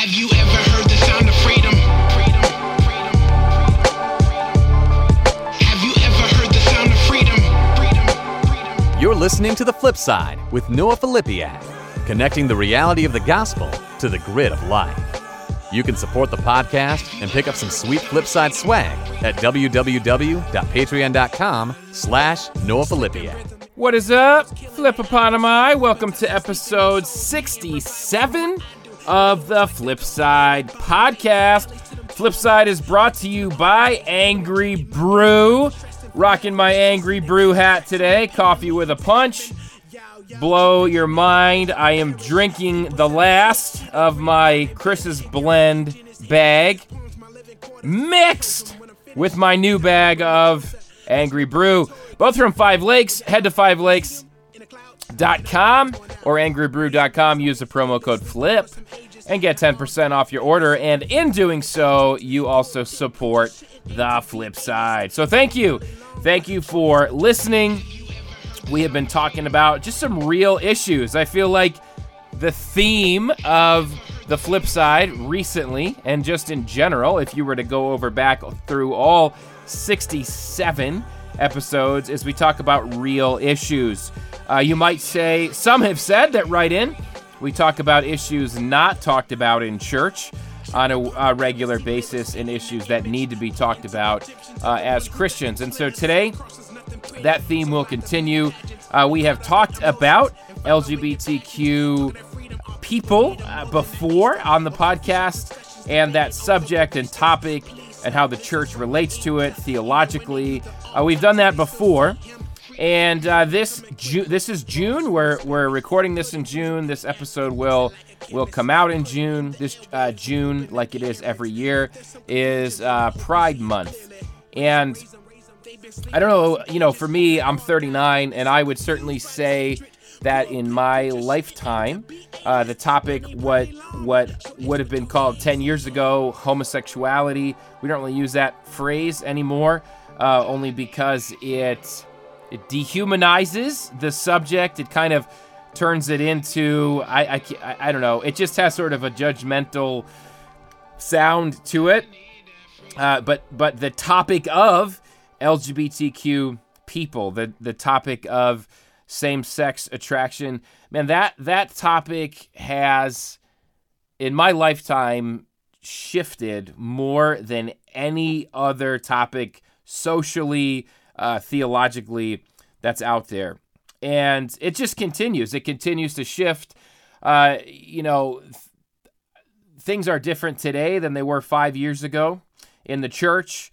Have you ever heard the sound of freedom? Freedom, freedom, Have you ever heard the sound of freedom? Freedom, freedom. You're listening to The Flip Side with Noah Filipiak, connecting the reality of the gospel to the grid of life. You can support the podcast and pick up some sweet Flipside swag at www.patreon.com slash Noah Filipiak. What is up, Flip Flipopotami? Welcome to episode 67 of the Flipside podcast. Flipside is brought to you by Angry Brew. Rocking my Angry Brew hat today, coffee with a punch. Blow your mind. I am drinking the last of my Chris's Blend bag, mixed with my new bag of Angry Brew. Both from Five Lakes. Head to fivelakes.com or angrybrew.com. Use the promo code FLIP and get 10% off your order. And in doing so, you also support the flip side. So thank you. Thank you for listening. We have been talking about just some real issues. I feel like the theme of the flip side recently and just in general, if you were to go over back through all 67 episodes, is we talk about real issues. Uh, you might say, some have said that right in, we talk about issues not talked about in church on a, a regular basis and issues that need to be talked about uh, as Christians. And so today, that theme will continue. Uh, we have talked about LGBTQ people uh, before on the podcast and that subject and topic and how the church relates to it theologically. Uh, we've done that before. And uh, this Ju- this is June. We're, we're recording this in June. This episode will will come out in June. This uh, June, like it is every year, is uh, Pride Month. And I don't know, you know, for me, I'm 39, and I would certainly say that in my lifetime, uh, the topic what what would have been called 10 years ago homosexuality. We don't really use that phrase anymore, uh, only because it it dehumanizes the subject. It kind of turns it into I, I I don't know. It just has sort of a judgmental sound to it. Uh, but but the topic of LGBTQ people, the the topic of same-sex attraction, man, that that topic has in my lifetime shifted more than any other topic socially, uh, theologically that's out there, and it just continues. It continues to shift. Uh, you know, th- things are different today than they were five years ago in the church,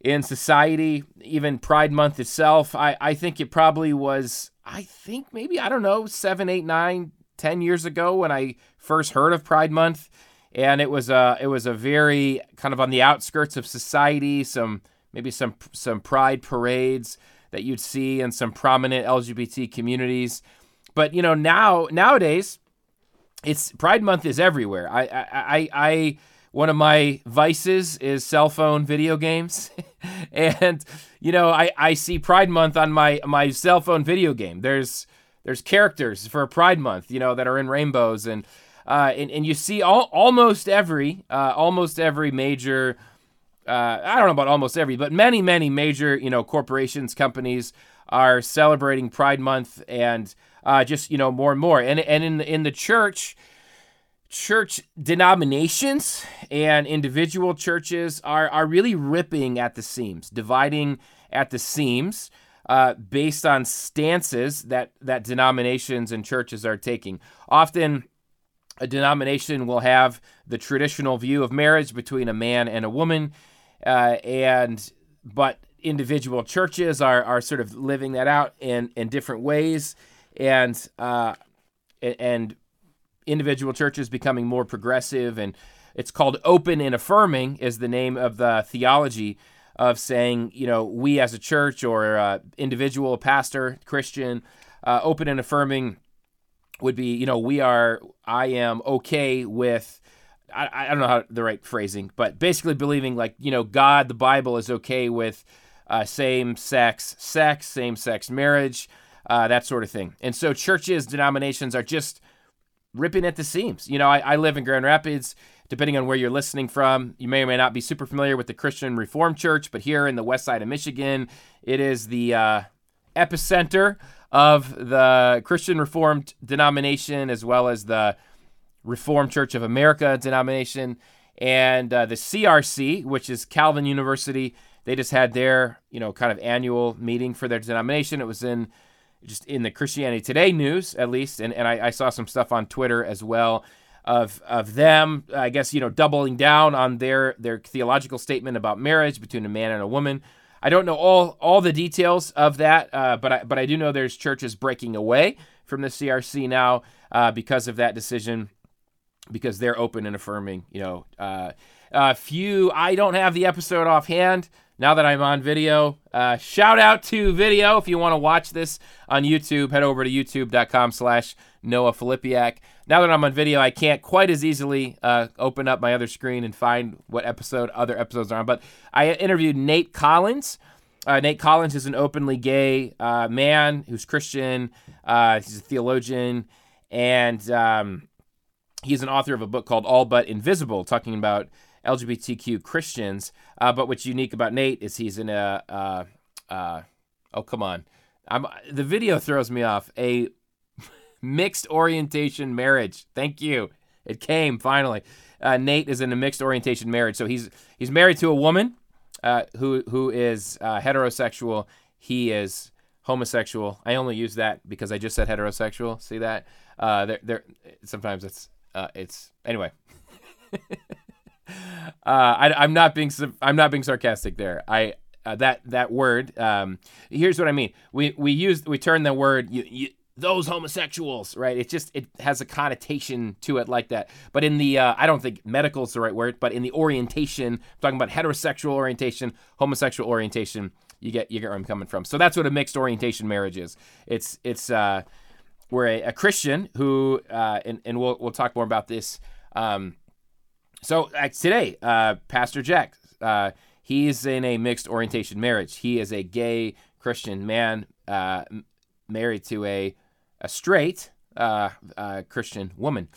in society, even Pride Month itself. I, I think it probably was, I think maybe, I don't know, seven, eight, nine, ten years ago when I first heard of Pride Month. And it was a it was a very kind of on the outskirts of society, some maybe some some pride parades that you'd see in some prominent LGBT communities. But you know, now nowadays, it's Pride Month is everywhere. I I I, I one of my vices is cell phone video games, and you know, I I see Pride Month on my my cell phone video game. There's there's characters for Pride Month, you know, that are in rainbows and. Uh, and, and you see all, almost every uh, almost every major uh, I don't know about almost every, but many, many major, you know, corporations, companies are celebrating Pride Month and uh, just, you know, more and more. And, and in, in the church, church denominations and individual churches are, are really ripping at the seams, dividing at the seams. Uh, based on stances that, that denominations and churches are taking. Often, a denomination will have the traditional view of marriage between a man and a woman, uh, and but individual churches are are sort of living that out in in different ways, and uh, and individual churches becoming more progressive, and it's called open and affirming is the name of the theology of saying you know we as a church or uh, individual pastor Christian uh, open and affirming would be you know we are i am okay with i, I don't know how the right phrasing but basically believing like you know god the bible is okay with uh, same sex sex same sex marriage uh, that sort of thing and so churches denominations are just ripping at the seams. You know, I, I live in Grand Rapids. Depending on where you're listening from, you may or may not be super familiar with the Christian Reformed Church, but here in the west side of Michigan, it is the uh, epicenter of the Christian Reformed denomination as well as the Reformed Church of America denomination and uh, the CRC, which is Calvin University. They just had their, you know, kind of annual meeting for their denomination. It was in just in the Christianity Today news, at least, and, and I, I saw some stuff on Twitter as well of of them, I guess, you know, doubling down on their their theological statement about marriage between a man and a woman. I don't know all all the details of that, uh, but I, but I do know there's churches breaking away from the CRC now uh, because of that decision, because they're open and affirming. You know, uh, a few. I don't have the episode offhand now that I'm on video. Uh, shout out to video if you want to watch this on YouTube. Head over to youtube.com/slash Noah Filipiak. Now that I'm on video, I can't quite as easily uh, open up my other screen and find what episode other episodes are on. But I interviewed Nate Collins. Uh, Nate Collins is an openly gay uh, man who's Christian. Uh, he's a theologian, and um, he's an author of a book called All But Invisible, talking about LGBTQ Christians. Uh, but what's unique about Nate is he's in a uh, uh, oh come on, I'm the video throws me off a mixed orientation marriage. Thank you, it came finally. Uh, Nate is in a mixed orientation marriage, so he's he's married to a woman uh, who who is uh, heterosexual. He is homosexual. I only use that because I just said heterosexual. See that? Uh, there, there. Sometimes it's uh, it's anyway. uh, I, am not being I'm not being sarcastic there. I uh, that that word. Um, here's what I mean. We we use we turn the word you, you, those homosexuals, right? It just it has a connotation to it like that. But in the uh, I don't think medical is the right word, but in the orientation, I'm talking about heterosexual orientation, homosexual orientation, you get you get where I'm coming from. So that's what a mixed orientation marriage is. It's it's uh, we're a, a Christian who uh, and and we'll we'll talk more about this. Um, so uh, today, uh, Pastor Jack, uh, he's in a mixed orientation marriage. He is a gay Christian man uh, married to a a straight uh, uh, Christian woman,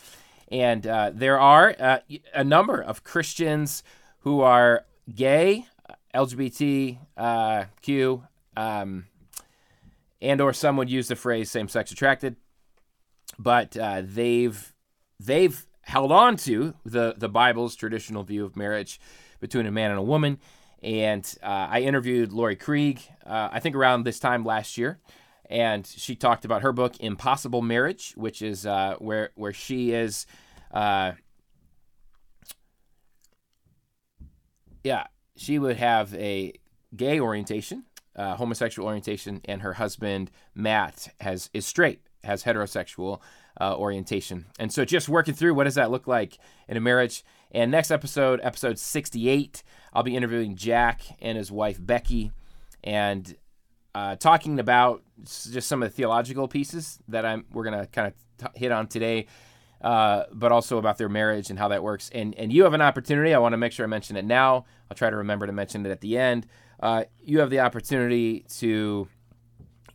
and there are a number of Christians who are gay, LGBTQ, um, and or some would use the phrase same-sex attracted, but they've they've held on to the the Bible's traditional view of marriage between a man and a woman. And uh, I interviewed Laurie Krieg, uh, I think around this time last year, and she talked about her book Impossible Marriage, which is uh, where where she is. Uh, yeah, she would have a gay orientation, uh, homosexual orientation, and her husband Matt has is straight, has heterosexual uh, orientation. And so just working through what does that look like in a marriage. And next episode, episode 68, I'll be interviewing Jack and his wife Becky and uh, talking about just some of the theological pieces that I'm we're gonna kind of t- hit on today. Uh, but also about their marriage and how that works. And and you have an opportunity. I want to make sure I mention it now. I'll try to remember to mention it at the end. Uh, you have the opportunity to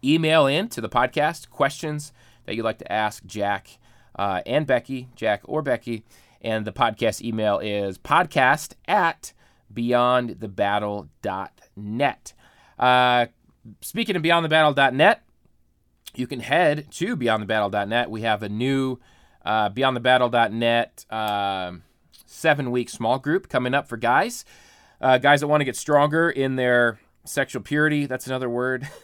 email in to the podcast questions that you'd like to ask Jack uh, and Becky, Jack or Becky. And the podcast email is podcast at beyondthebattle.net. Uh, speaking of beyondthebattle.net, you can head to beyondthebattle.net. We have a new uh, beyondthebattle.net um, seven week small group coming up for guys. Uh, guys that want to get stronger in their sexual purity. That's another word.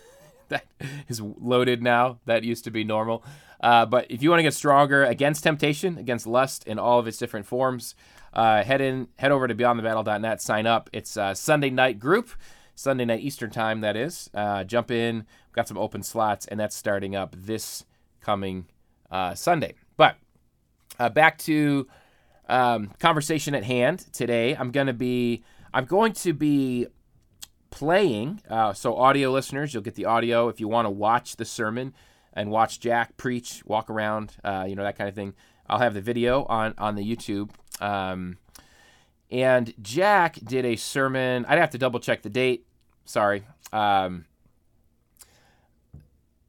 that is loaded now. That used to be normal. Uh, but if you want to get stronger against temptation, against lust in all of its different forms, uh, head in, head over to beyondthebattle.net, sign up. It's a Sunday night group, Sunday night Eastern time. That is. Uh, jump in. We've got some open slots, and that's starting up this coming uh, Sunday. But uh, back to um, conversation at hand today. I'm going to be. I'm going to be playing. Uh, so, audio listeners, you'll get the audio. If you want to watch the sermon and watch Jack preach, walk around, uh, you know, that kind of thing, I'll have the video on, on the YouTube. Um, and Jack did a sermon. I'd have to double check the date. Sorry. Um,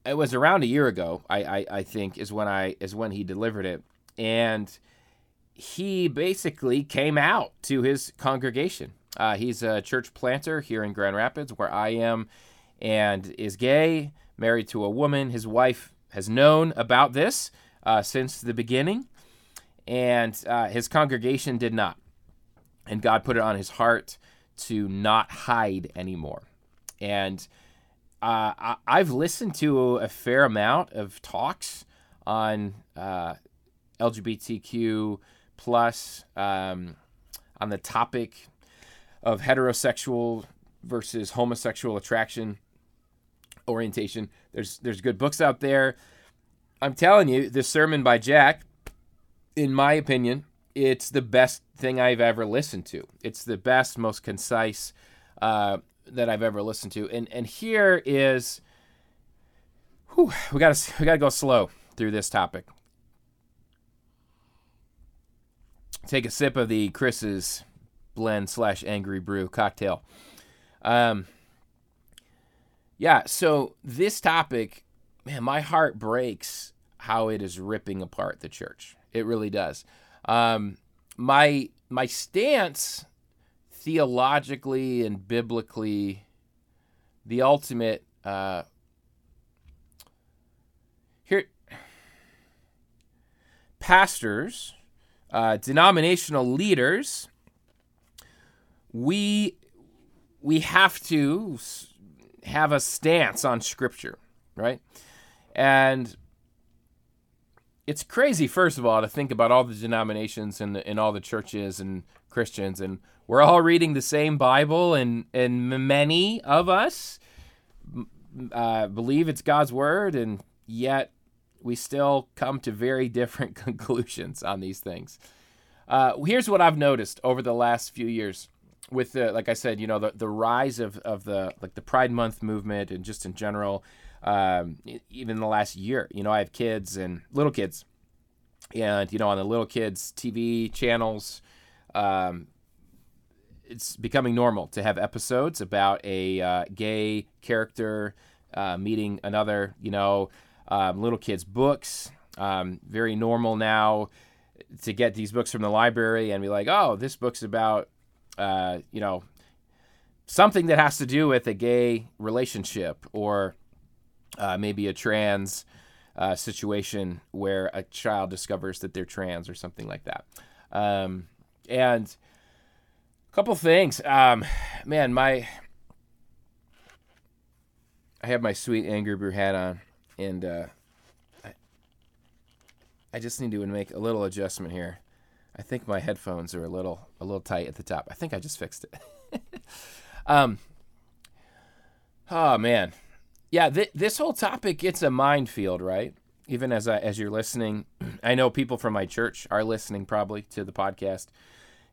it was around a year ago, I, I, I think, is when I is when he delivered it. and he basically came out to his congregation. Uh, he's a church planter here in Grand Rapids, where I am, and is gay, married to a woman. His wife has known about this uh, since the beginning, and uh, his congregation did not. And God put it on his heart to not hide anymore. And uh, I, I've listened to a fair amount of talks on uh, LGBTQ plus um, on the topic of heterosexual versus homosexual attraction orientation. There's there's good books out there. I'm telling you, this sermon by Jack, in my opinion, it's the best thing I've ever listened to. It's the best, most concise uh, that I've ever listened to. And and here is, whew, we gotta we gotta go slow through this topic. Take a sip of the Chris's blend slash angry brew cocktail. Um, yeah, so this topic, man, my heart breaks how it is ripping apart the church. It really does. Um, my my stance theologically and biblically, the ultimate uh, here pastors, uh, denominational leaders, we we have to have a stance on Scripture, right? And it's crazy, first of all, to think about all the denominations and, and all the churches and Christians, and we're all reading the same Bible, and, and many of us uh, believe it's God's Word, and yet we still come to very different conclusions on these things. Uh, here's what I've noticed over the last few years with the like I said, you know, the, the rise of, of the like the Pride Month movement and just in general, um, even the last year, you know, I have kids and little kids, and you know, on the little kids TV channels, um, it's becoming normal to have episodes about a uh, gay character uh, meeting another, you know, um, little kids' books. Um, very normal now to get these books from the library and be like, oh, this book's about uh, you know, something that has to do with a gay relationship or uh, maybe a trans uh, situation where a child discovers that they're trans or something like that. Um, and a couple things, um, man, my I have my sweet angry brew hat on, and uh, I, I just need to make a little adjustment here. I think my headphones are a little a little tight at the top. I think I just fixed it. um, oh man, yeah. Th- this whole topic it's a minefield, right? Even as I, as you're listening, I know people from my church are listening probably to the podcast,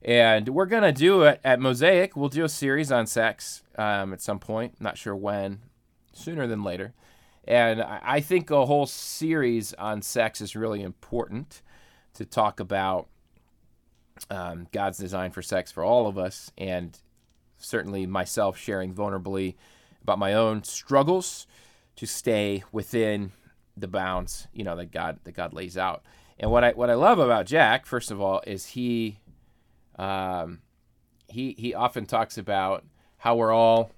and we're gonna do it at Mosaic. We'll do a series on sex um, at some point. Not sure when, sooner than later. And I think a whole series on sex is really important to talk about um, God's design for sex for all of us, and certainly myself sharing vulnerably about my own struggles to stay within the bounds, you know, that God that God lays out. And what I what I love about Jack, first of all, is he um, he he often talks about how we're all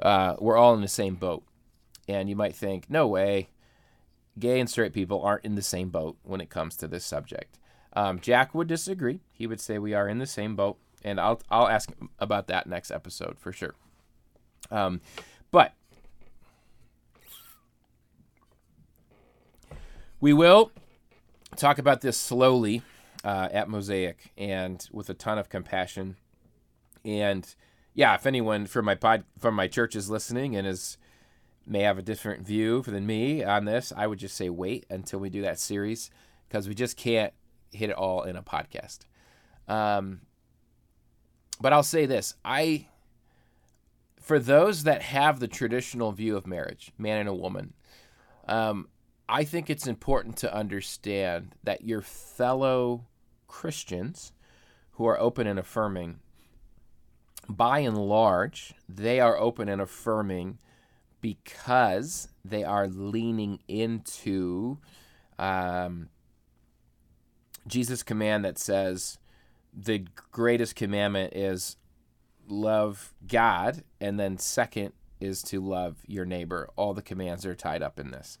uh, we're all in the same boat, and you might think, no way, gay and straight people aren't in the same boat when it comes to this subject. Um, Jack would disagree. He would say we are in the same boat, and I'll I'll ask about that next episode for sure. Um, but we will talk about this slowly uh, at Mosaic and with a ton of compassion. And yeah, if anyone from my pod from my church is listening and is may have a different view than me on this, I would just say wait until we do that series because we just can't hit it all in a podcast. Um, but I'll say this: I, for those that have the traditional view of marriage, man and a woman, um, I think it's important to understand that your fellow Christians who are open and affirming, by and large, they are open and affirming because they are leaning into um, Jesus' command that says the greatest commandment is love God, and then second is to love your neighbor. All the commands are tied up in this.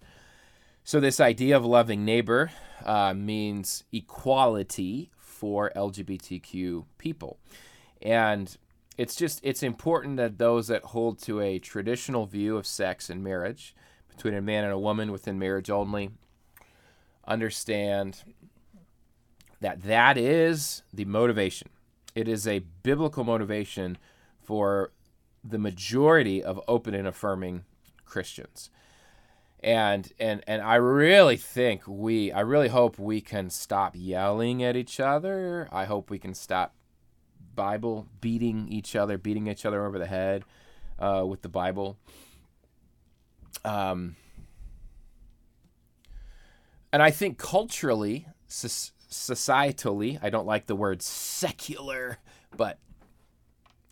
So, this idea of loving neighbor uh, means equality for LGBTQ people. And it's just, it's important that those that hold to a traditional view of sex and marriage between a man and a woman within marriage only understand that that is the motivation. It is a biblical motivation for the majority of open and affirming Christians. And and and I really think we I really hope we can stop yelling at each other. I hope we can stop Bible beating each other, beating each other over the head uh, with the Bible. Um, and I think culturally, societally, I don't like the word secular, but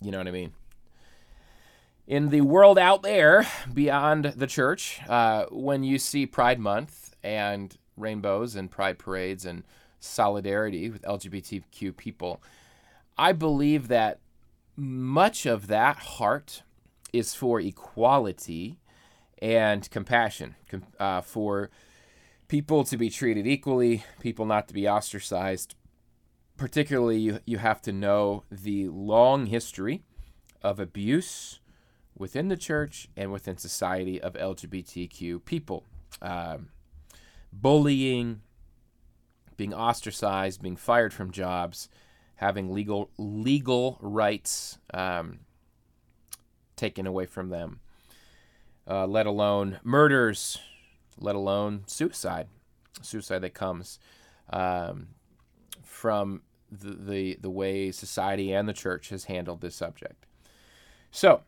you know what I mean. In the world out there beyond the church, uh, when you see Pride Month and rainbows and pride parades and solidarity with LGBTQ people, I believe that much of that heart is for equality and compassion, uh, for people to be treated equally, people not to be ostracized. Particularly, you, you have to know the long history of abuse within the church and within society of LGBTQ people. Um, bullying, being ostracized, being fired from jobs, having legal legal rights um, taken away from them, uh, let alone murders, let alone suicide, suicide that comes um, from the, the, the way society and the church has handled this subject. So,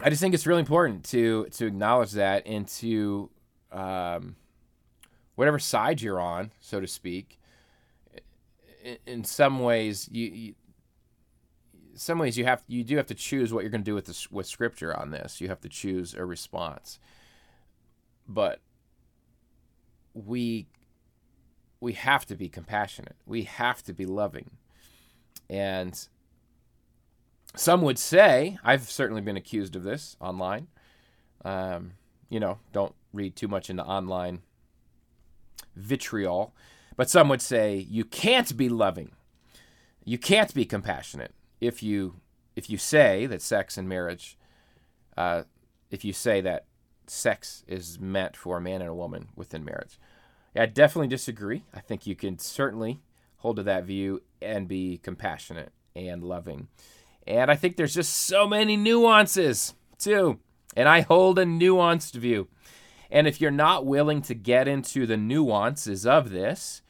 I just think it's really important to to acknowledge that and to um, whatever side you're on, so to speak. In, in some ways, you, you some ways you have you do have to choose what you're going to do with this with scripture on this. You have to choose a response but we we have to be compassionate. We have to be loving. And some would say, I've certainly been accused of this online. Um, you know, don't read too much into online vitriol. But some would say you can't be loving. You can't be compassionate if you if you say that sex and marriage, uh, if you say that sex is meant for a man and a woman within marriage. Yeah, I definitely disagree. I think you can certainly hold to that view and be compassionate and loving. And I think there's just so many nuances too. And I hold a nuanced view. And if you're not willing to get into the nuances of this,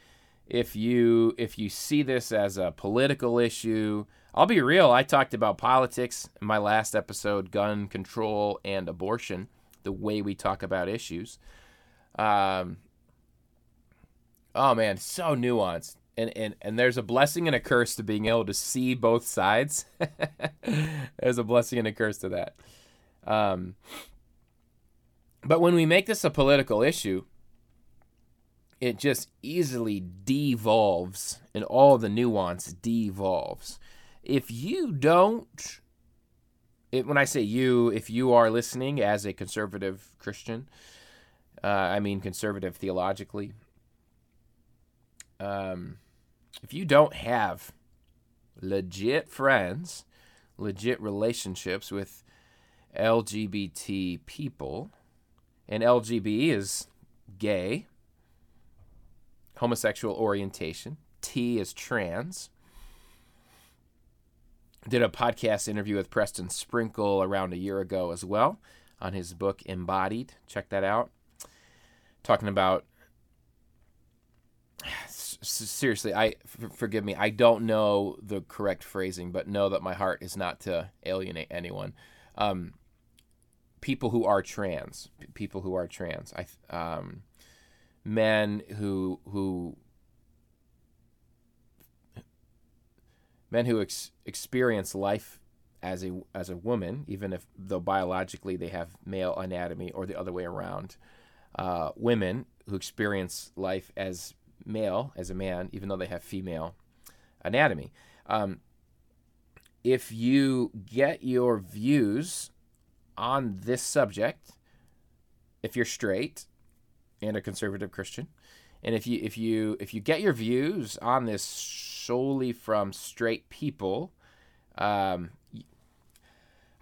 if you if you see this as a political issue, I'll be real, I talked about politics in my last episode, gun control and abortion the way we talk about issues. Um, oh man, so nuanced. And, and and there's a blessing and a curse to being able to see both sides. there's a blessing and a curse to that. Um, but when we make this a political issue, it just easily devolves, and all the nuance devolves. If you don't it, when I say you, if you are listening as a conservative Christian, uh, I mean conservative theologically. Um, if you don't have legit friends, legit relationships with LGBT people, and LGB is gay, homosexual orientation, T is trans, did a podcast interview with Preston Sprinkle around a year ago as well on his book Embodied. Check that out. Talking about seriously, I forgive me. I don't know the correct phrasing, but know that my heart is not to alienate anyone. Um, people who are trans, people who are trans, I um, men who who men who ex- experience life as a as a woman, even if though biologically they have male anatomy or the other way around, uh, women who experience life as male as a man, even though they have female anatomy. Um, if you get your views on this subject, if you're straight and a conservative Christian, and if you if you if you get your views on this solely from straight people, um,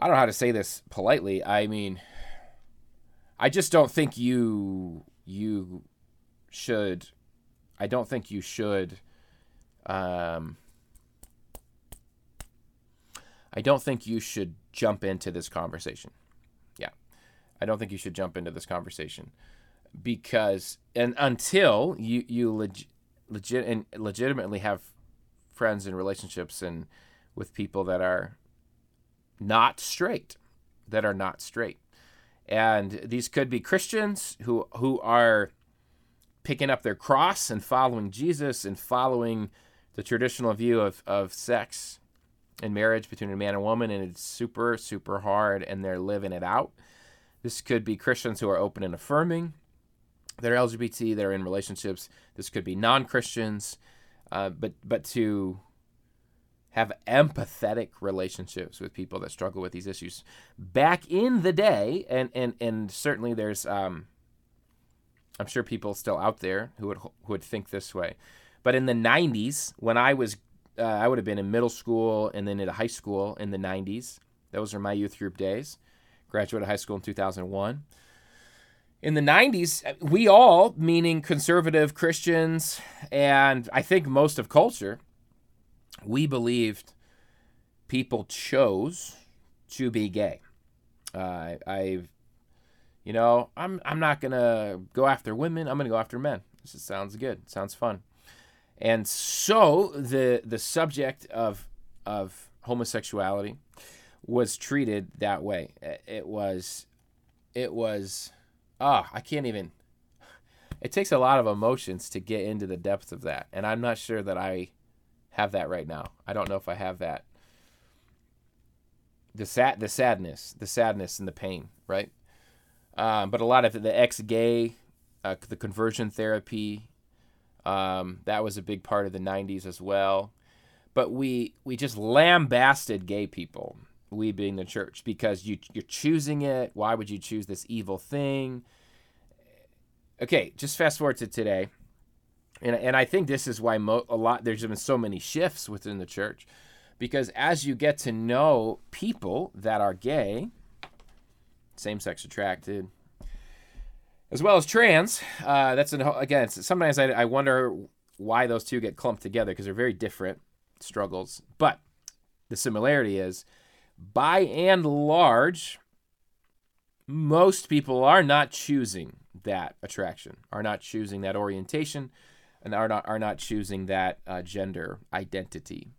I don't know how to say this politely. I mean, I just don't think you you should. I don't think you should. Um, I don't think you should jump into this conversation. Yeah, I don't think you should jump into this conversation because and until you you leg, legit and legitimately have friends and relationships and with people that are not straight that are not straight. And these could be Christians who who are picking up their cross and following Jesus and following the traditional view of, of sex and marriage between a man and woman and it's super super hard and they're living it out. This could be Christians who are open and affirming that are LGBT, that are in relationships. This could be non-Christians, uh, but but to have empathetic relationships with people that struggle with these issues. Back in the day, and and and certainly there's, um, I'm sure people still out there who would who would think this way, but in the '90s, when I was, uh, I would have been in middle school and then in high school in the '90s. Those are my youth group days. Graduated high school in 2001 in the 90s, we all, meaning conservative Christians, and I think most of culture, we believed people chose to be gay. Uh, I, you know, I'm I'm not gonna go after women. I'm gonna go after men. This sounds good. Sounds fun. And so the the subject of of homosexuality was treated that way. It was, it was ah, I can't even. It takes a lot of emotions to get into the depths of that, and I'm not sure that I have that right now. I don't know if I have that. The sad, the sadness, the sadness and the pain, right? Um, but a lot of the ex-gay, uh, the conversion therapy, um, that was a big part of the '90s as well. But we we just lambasted gay people we being the church because you you're choosing it. Why would you choose this evil thing? Okay just fast forward to today. And, and i think this is why mo- a lot there's been so many shifts within the church because as you get to know people that are gay same-sex attracted as well as trans uh, that's an, again sometimes I, I wonder why those two get clumped together because they're very different struggles. But the similarity is by and large, most people are not choosing that attraction, are not choosing that orientation, and are not are not choosing that uh, gender identity.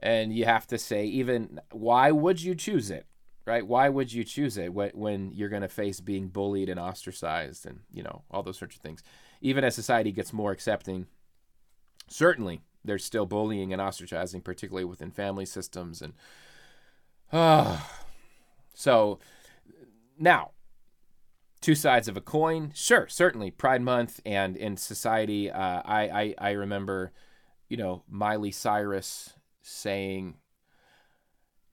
And you have to say, even why would you choose it, right? Why would you choose it when, when you're going to face being bullied and ostracized, and you know all those sorts of things? Even as society gets more accepting, certainly there's still bullying and ostracizing, particularly within family systems and so now, two sides of a coin. Sure, certainly Pride Month and in society, uh, I, I I remember, you know, Miley Cyrus saying.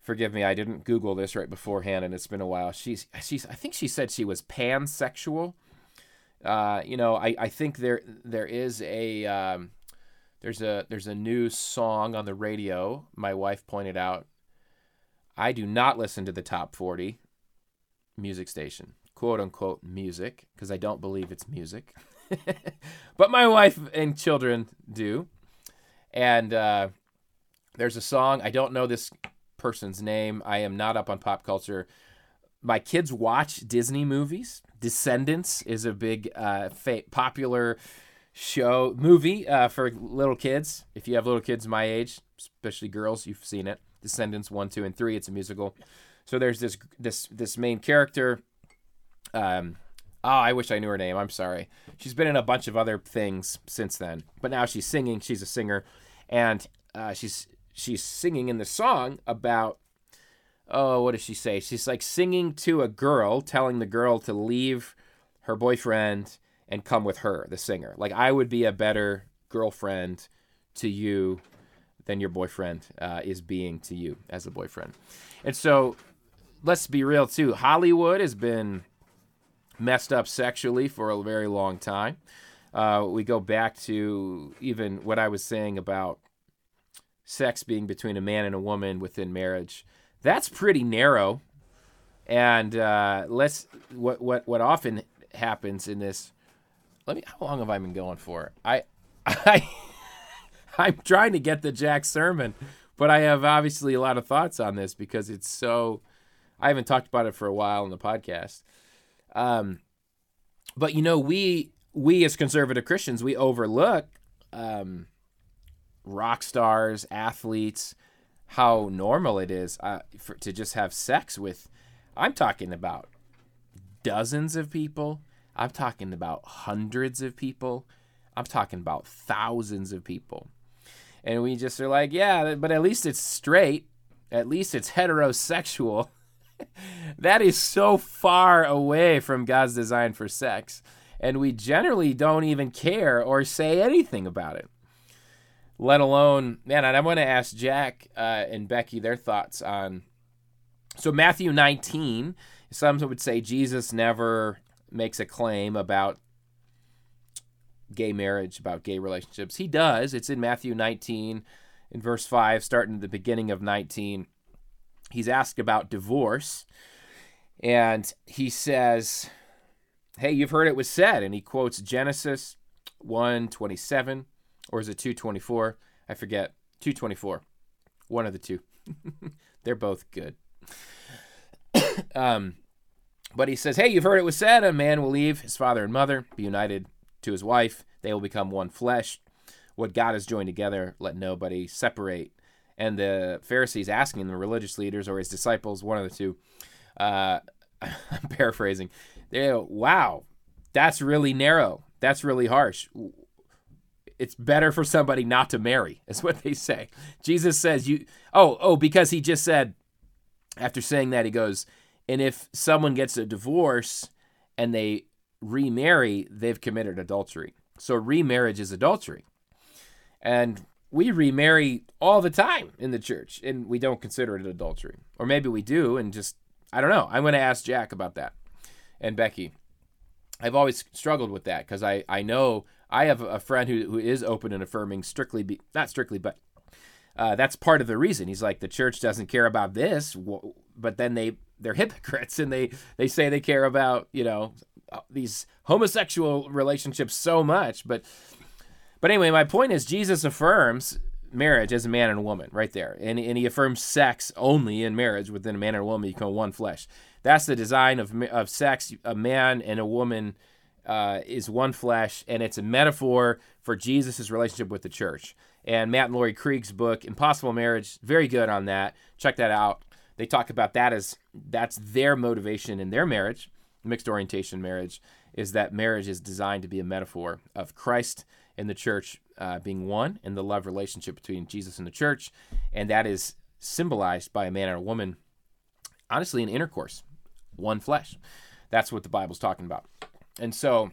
Forgive me, I didn't Google this right beforehand, and it's been a while. She's she's I think she said she was pansexual. Uh, you know, I, I think there there is a um, there's a there's a new song on the radio. My wife pointed out I do not listen to the top 40 music station, quote unquote music, because I don't believe it's music. but my wife and children do. And uh, there's a song, I don't know this person's name. I am not up on pop culture. My kids watch Disney movies. Descendants is a big, uh, fa- popular show movie uh, for little kids. If you have little kids my age, especially girls, you've seen it. Descendants one, two, and three. It's a musical. So there's this this this main character. Um, oh, I wish I knew her name. I'm sorry. She's been in a bunch of other things since then, but now she's singing. She's a singer, and uh, she's she's singing in the song about oh, what does she say? She's like singing to a girl, telling the girl to leave her boyfriend and come with her, the singer. Like I would be a better girlfriend to you than your boyfriend uh, is being to you as a boyfriend. And so let's be real too. Hollywood has been messed up sexually for a very long time. Uh, we go back to even what I was saying about sex being between a man and a woman within marriage. That's pretty narrow. And uh, let's what what what often happens in this. Let me. How long have I been going for? I I I'm trying to get the Jack sermon, but I have obviously a lot of thoughts on this because it's so. I haven't talked about it for a while in the podcast. Um, but you know, we we as conservative Christians we overlook um, rock stars, athletes, how normal it is uh, for, to just have sex with. I'm talking about dozens of people. I'm talking about hundreds of people. I'm talking about thousands of people. And we just are like, yeah, but at least it's straight. At least it's heterosexual. that is so far away from God's design for sex. And we generally don't even care or say anything about it. Let alone, man, and I want to ask Jack uh, and Becky their thoughts on. So, Matthew 19, some would say Jesus never makes a claim about gay marriage, about gay relationships. He does. It's in Matthew 19, in verse 5, starting at the beginning of 19 he's asked about divorce and he says hey you've heard it was said and he quotes genesis 127 or is it 224 i forget. 224 one of the two. They're both good. Um, but he says hey you've heard it was said a man will leave his father and mother be united to his wife they will become one flesh what god has joined together let nobody separate and the Pharisees asking the religious leaders or his disciples, one of the two, uh, I'm paraphrasing, they go, wow, that's really narrow. That's really harsh. It's better for somebody not to marry, is what they say. Jesus says, you, oh, oh, because he just said, after saying that, he goes, and if someone gets a divorce and they remarry, they've committed adultery. So remarriage is adultery. And we remarry all the time in the church and we don't consider it adultery. Or maybe we do and just, I don't know. I'm going to ask Jack about that and Becky. I've always struggled with that because I, I know I have a friend who, who is open and affirming strictly, be, not strictly, but uh, that's part of the reason. He's like, the church doesn't care about this, but then they, they're hypocrites and they, they say they care about, you know, these homosexual relationships so much, but but anyway, my point is Jesus affirms marriage as a man and a woman right there. And, and he affirms sex only in marriage within a man and a woman you become one flesh. That's the design of, of sex. A man and a woman uh, is one flesh, and it's a metaphor for Jesus' relationship with the church. And Matt and Laurie Krieg's book, Impossible Marriage, very good on that. Check that out. They talk about that as that's their motivation in their marriage, mixed orientation marriage, is that marriage is designed to be a metaphor of Christ and the church uh, being one and the love relationship between Jesus and the church. And that is symbolized by a man and a woman, honestly, in intercourse, one flesh. That's what the Bible's talking about. And so,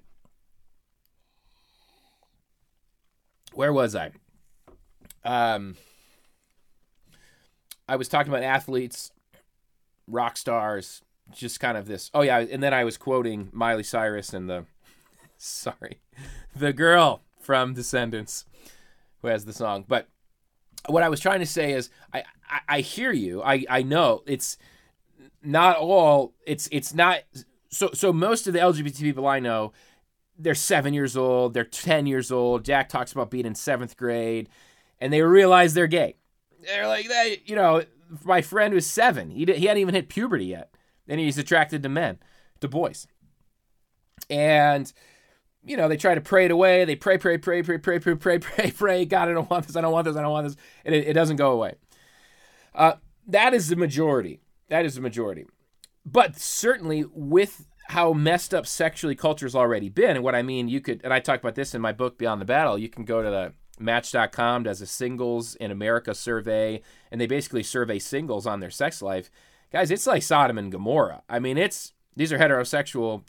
where was I? Um, I was talking about athletes, rock stars, just kind of this. Oh, yeah. And then I was quoting Miley Cyrus and the, sorry, the girl from Descendants, who has the song. But what I was trying to say is, I, I, I hear you. I, I know it's not all. It's it's not. So so most of the LGBT people I know, they're seven years old. They're ten years old. Jack talks about being in seventh grade, and they realize they're gay. They're like that. You know, my friend was seven. He did, he hadn't even hit puberty yet, and he's attracted to men, to boys, and you know, they try to pray it away. They pray, pray, pray, pray, pray, pray, pray, pray, pray. God, I don't want this. I don't want this. I don't want this. And it, it doesn't go away. Uh, that is the majority. That is the majority. But certainly with how messed up sexually culture's already been, and what I mean, you could, and I talk about this in my book, Beyond the Battle, you can go to the Match.com, does a singles in America survey, and they basically survey singles on their sex life. Guys, it's like Sodom and Gomorrah. I mean, it's, these are heterosexual,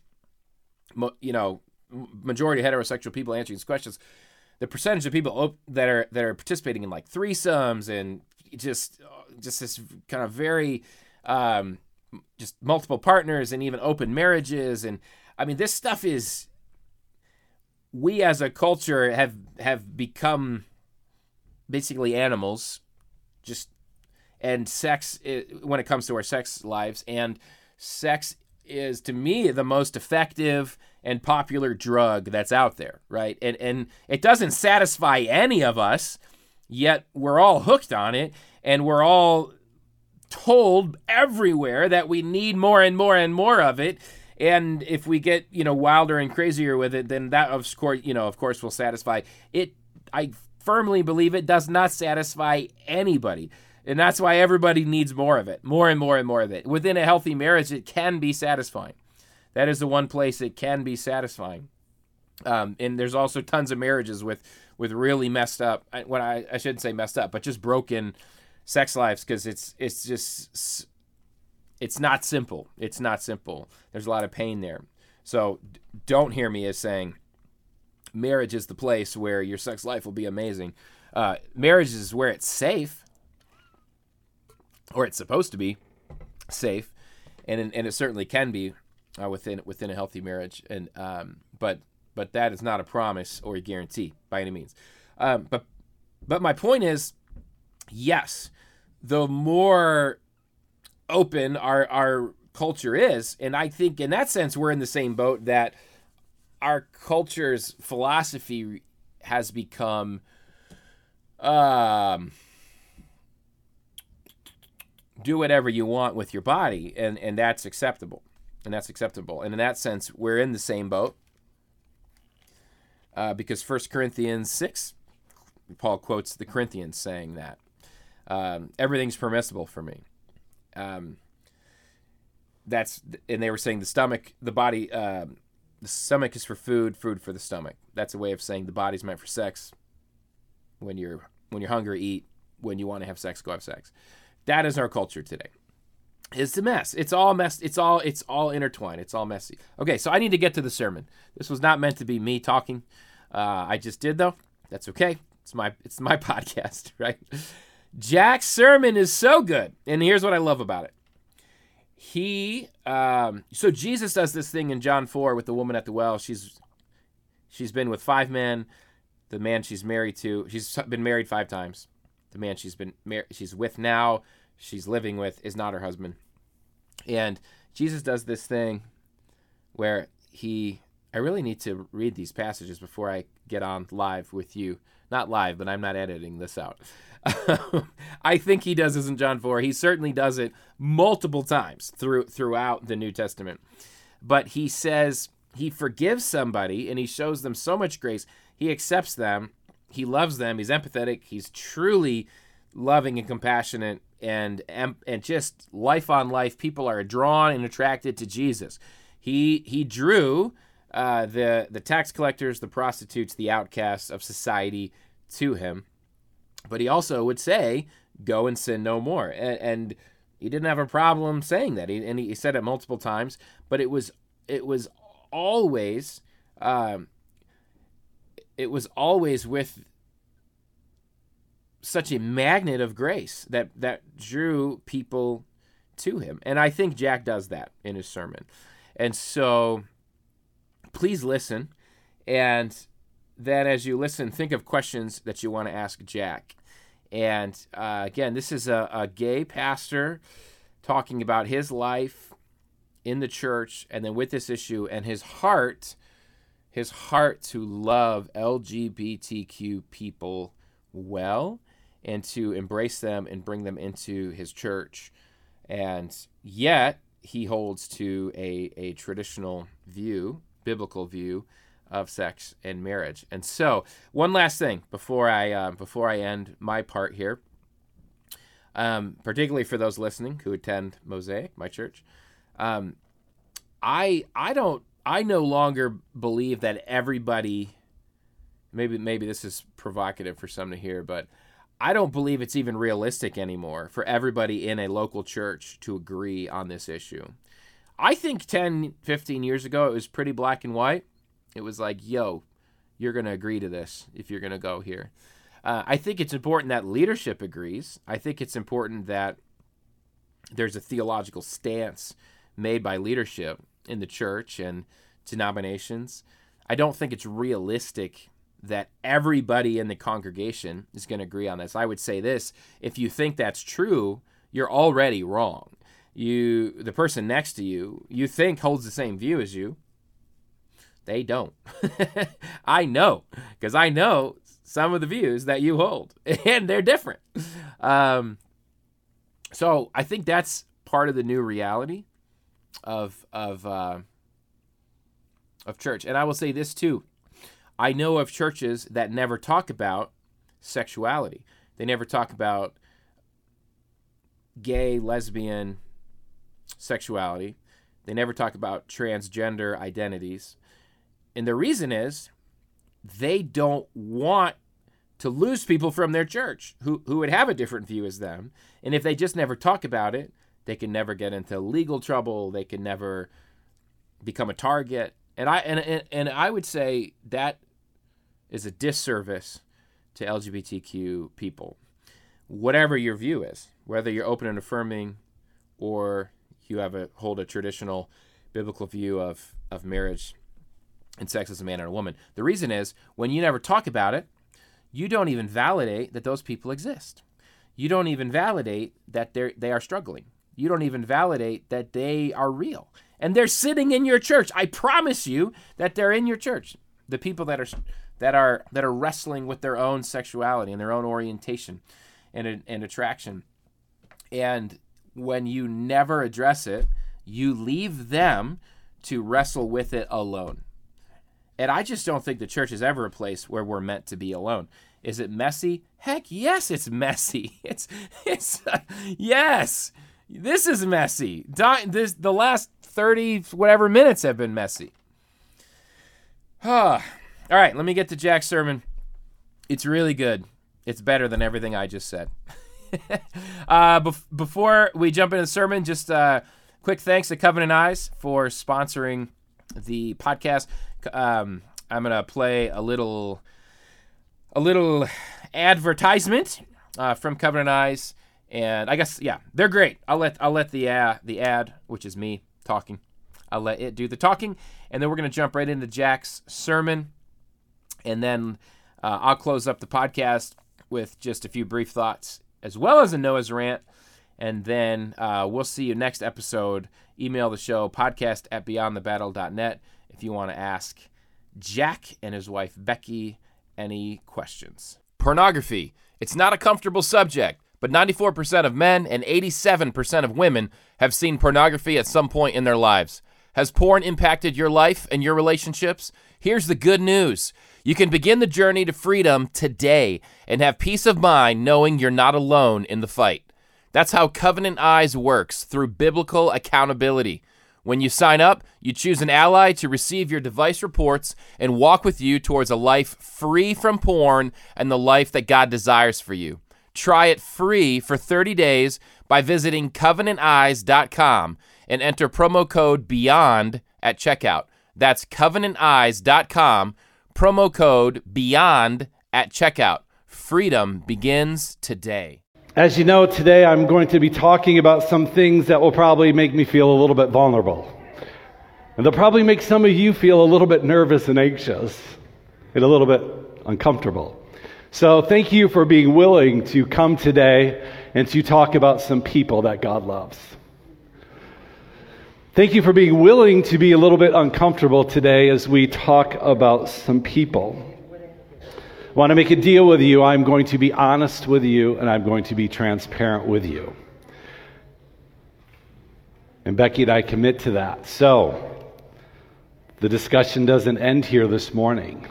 you know, majority heterosexual people answering these questions, the percentage of people op- that are that are participating in like threesomes and just just this kind of very um, just multiple partners and even open marriages and I mean this stuff is we as a culture have have become basically animals just and sex when it comes to our sex lives and sex is to me the most effective and popular drug that's out there right? And and it doesn't satisfy any of us yet we're all hooked on it and we're all told everywhere that we need more and more and more of it and if we get you know wilder and crazier with it then that of course you know of course will satisfy. It i firmly believe it does not satisfy anybody and that's why everybody needs more of it more and more and more of it. Within a healthy marriage it can be satisfying. That is the one place it can be satisfying. Um, and there's also tons of marriages with with really messed up what I, I shouldn't say messed up but just broken sex lives because it's it's just it's not simple. It's not simple. There's a lot of pain there. So don't hear me as saying marriage is the place where your sex life will be amazing. Uh, marriage is where it's safe or it's supposed to be safe and and it certainly can be uh, within within a healthy marriage and um, but but that is not a promise or a guarantee by any means. Um, but but my point is yes the more open our our culture is and i think in that sense we're in the same boat that our culture's philosophy has become um do whatever you want with your body and and that's acceptable and that's acceptable and in that sense we're in the same boat uh, because First corinthians 6 paul quotes the corinthians saying that um, everything's permissible for me. Um, that's and they were saying the stomach, the body, um, the stomach is for food, food for the stomach. That's a way of saying the body's meant for sex. When you're when you're hungry, eat. When you want to have sex, go have sex. That is our culture today. It's a mess. It's all mess. It's all it's all intertwined. It's all messy. Okay, so I need to get to the sermon. This was not meant to be me talking. Uh, I just did though. That's okay. It's my it's my podcast, right? Jack's sermon is so good. And here's what I love about it. He um, so Jesus does this thing in John 4 with the woman at the well. She's she's been with five men. The man she's married to, she's been married five times. The man she's been mar- she's with now, she's living with is not her husband. And Jesus does this thing where he I really need to read these passages before I get on live with you. Not live, but I'm not editing this out. I think he does this in John 4. He certainly does it multiple times through throughout the New Testament. But he says he forgives somebody and he shows them so much grace. He accepts them, he loves them, he's empathetic, he's truly loving and compassionate and and just life on life people are drawn and attracted to Jesus. He he drew uh, the the tax collectors, the prostitutes, the outcasts of society to him but he also would say, "Go and sin no more," and, and he didn't have a problem saying that. He, and he said it multiple times. But it was it was always um, it was always with such a magnet of grace that that drew people to him. And I think Jack does that in his sermon. And so please listen and then as you listen, think of questions that you want to ask Jack. And uh, again, this is a, a gay pastor talking about his life in the church and then with this issue and his heart his heart to love LGBTQ people well and to embrace them and bring them into his church. And yet, he holds to a, a traditional view, biblical view of sex and marriage. And so, one last thing before I uh, before I end my part here, um, particularly for those listening who attend Mosaic, my church, um, I I don't I no longer believe that everybody. Maybe maybe this is provocative for some to hear, but I don't believe it's even realistic anymore for everybody in a local church to agree on this issue. I think 10, 15 years ago it was pretty black and white. It was like, yo, you're going to agree to this if you're going to go here. Uh, I think it's important that leadership agrees. I think it's important that there's a theological stance made by leadership in the church and denominations. I don't think it's realistic that everybody in the congregation is going to agree on this. I would say this if you think that's true, you're already wrong. You the person next to you, you think holds the same view as you. They don't. I know because I know some of the views that you hold, and they're different. Um, so I think that's part of the new reality of of uh, of church. And I will say this too: I know of churches that never talk about sexuality. They never talk about gay, lesbian sexuality. They never talk about transgender identities. And the reason is they don't want to lose people from their church who, who would have a different view as them. And if they just never talk about it, they can never get into legal trouble. They can never become a target. And I and, and, and I would say that is a disservice to LGBTQ people. Whatever your view is, whether you're open and affirming or you have a hold a traditional biblical view of, of marriage and sex as a man and a woman. The reason is when you never talk about it, you don't even validate that those people exist. You don't even validate that they they are struggling. You don't even validate that they are real. And they're sitting in your church. I promise you that they're in your church. The people that are that are that are wrestling with their own sexuality and their own orientation and and attraction. And when you never address it, you leave them to wrestle with it alone. And I just don't think the church is ever a place where we're meant to be alone. Is it messy? Heck, yes, it's messy. It's it's yes. This is messy. This the last 30 whatever minutes have been messy. All right, let me get to Jack's sermon. It's really good. It's better than everything I just said. uh, bef- before we jump into the sermon, just uh, quick thanks to Covenant Eyes for sponsoring the podcast. Um, I'm gonna play a little, a little advertisement uh, from Covenant Eyes, and I guess yeah, they're great. I'll let I'll let the uh, the ad, which is me talking, I'll let it do the talking, and then we're gonna jump right into Jack's sermon, and then uh, I'll close up the podcast with just a few brief thoughts as well as a Noah's rant. And then uh, we'll see you next episode. Email the show podcast at beyondthebattle.net if you want to ask Jack and his wife Becky any questions. Pornography. It's not a comfortable subject, but 94% of men and 87% of women have seen pornography at some point in their lives. Has porn impacted your life and your relationships? Here's the good news. You can begin the journey to freedom today and have peace of mind knowing you're not alone in the fight. That's how Covenant Eyes works through biblical accountability. When you sign up, you choose an ally to receive your device reports and walk with you towards a life free from porn and the life that God desires for you. Try it free for 30 days by visiting covenanteyes.com and enter promo code BEYOND at checkout. That's covenanteyes.com, promo code BEYOND at checkout. Freedom begins today. As you know, today I'm going to be talking about some things that will probably make me feel a little bit vulnerable. And they'll probably make some of you feel a little bit nervous and anxious and a little bit uncomfortable. So thank you for being willing to come today and to talk about some people that God loves. Thank you for being willing to be a little bit uncomfortable today as we talk about some people I want to make a deal with you. I'm going to be honest with you and I'm going to be transparent with you. And Becky and I commit to that. So, the discussion doesn't end here this morning.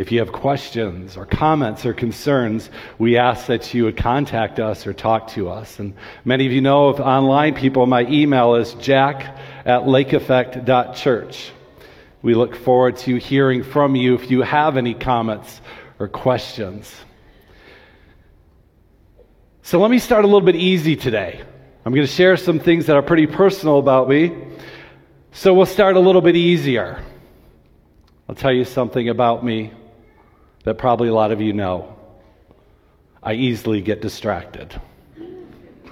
If you have questions or comments or concerns, we ask that you would contact us or talk to us. And many of you know of online people, my email is jack at lakeeffect.church. We look forward to hearing from you if you have any comments or questions. So let me start a little bit easy today. I'm going to share some things that are pretty personal about me. So we'll start a little bit easier. I'll tell you something about me that probably a lot of you know. I easily get distracted.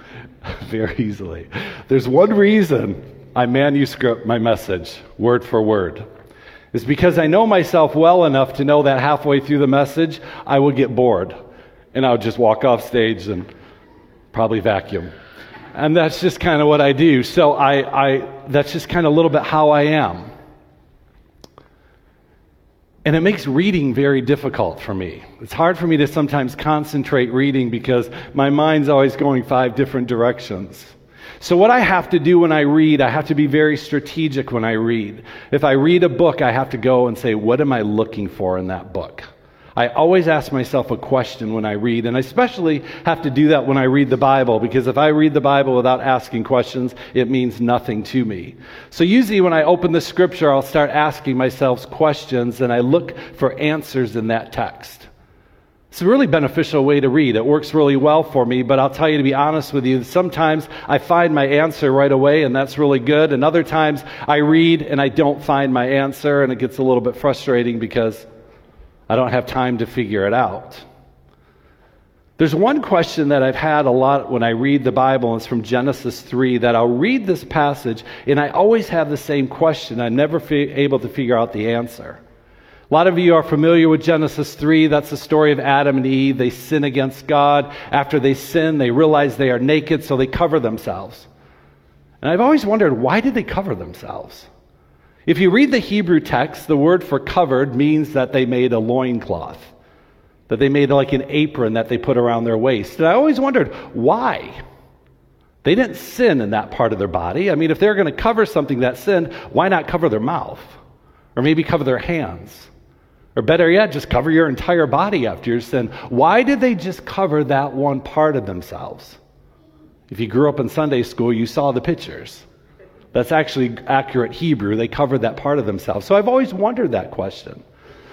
Very easily. There's one reason I manuscript my message word for word. It's because I know myself well enough to know that halfway through the message, I will get bored and I'll just walk off stage and probably vacuum. And that's just kind of what I do. So I, I that's just kind of a little bit how I am. And it makes reading very difficult for me. It's hard for me to sometimes concentrate reading because my mind's always going five different directions. So, what I have to do when I read, I have to be very strategic when I read. If I read a book, I have to go and say, what am I looking for in that book? I always ask myself a question when I read, and I especially have to do that when I read the Bible, because if I read the Bible without asking questions, it means nothing to me. So usually when I open the scripture, I'll start asking myself questions, and I look for answers in that text. It's a really beneficial way to read. It works really well for me, but I'll tell you to be honest with you, sometimes I find my answer right away, and that's really good. And other times I read and I don't find my answer, and it gets a little bit frustrating because I don't have time to figure it out. There's one question that I've had a lot when I read the Bible, and it's from Genesis 3, that I'll read this passage, and I always have the same question. I'm never fi- able to figure out the answer. A lot of you are familiar with Genesis 3. That's the story of Adam and Eve. They sin against God. After they sin, they realize they are naked, so they cover themselves. And I've always wondered why did they cover themselves? If you read the Hebrew text, the word for covered means that they made a loincloth, that they made like an apron that they put around their waist. And I always wondered why. They didn't sin in that part of their body. I mean, if they're going to cover something that sinned, why not cover their mouth? Or maybe cover their hands? Or better yet, just cover your entire body after your sin. Why did they just cover that one part of themselves? If you grew up in Sunday school, you saw the pictures. That's actually accurate Hebrew. They covered that part of themselves. So I've always wondered that question.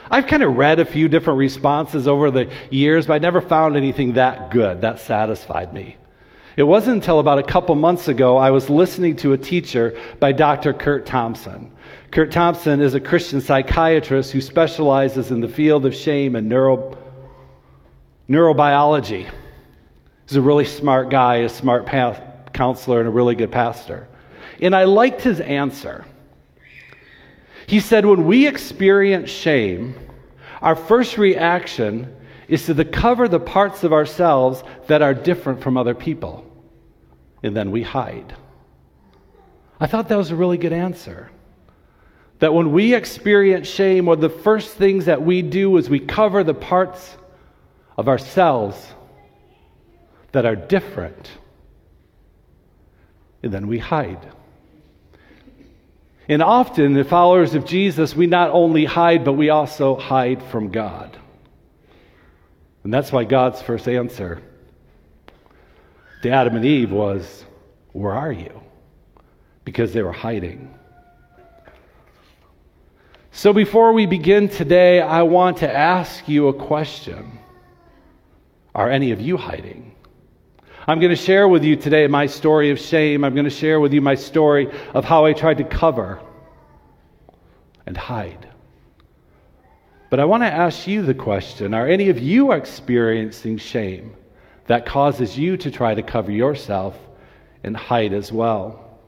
I've kind of read a few different responses over the years, but I never found anything that good, that satisfied me. It wasn't until about a couple months ago I was listening to a teacher by Dr. Curt Thompson. Curt Thompson is a Christian psychiatrist who specializes in the field of shame and neuro, neurobiology. He's a really smart guy, a smart pa- counselor, and a really good pastor. And I liked his answer. He said, When we experience shame, our first reaction is to cover the parts of ourselves that are different from other people. And then we hide. I thought that was a really good answer. That when we experience shame, one of the first things that we do is we cover the parts of ourselves that are different. And then we hide. And often, the followers of Jesus, we not only hide, but we also hide from God. And that's why God's first answer to Adam and Eve was, Where are you? Because they were hiding. So before we begin today, I want to ask you a question Are any of you hiding? I'm going to share with you today my story of shame. I'm going to share with you my story of how I tried to cover and hide. But I want to ask you the question Are any of you experiencing shame that causes you to try to cover yourself and hide as well?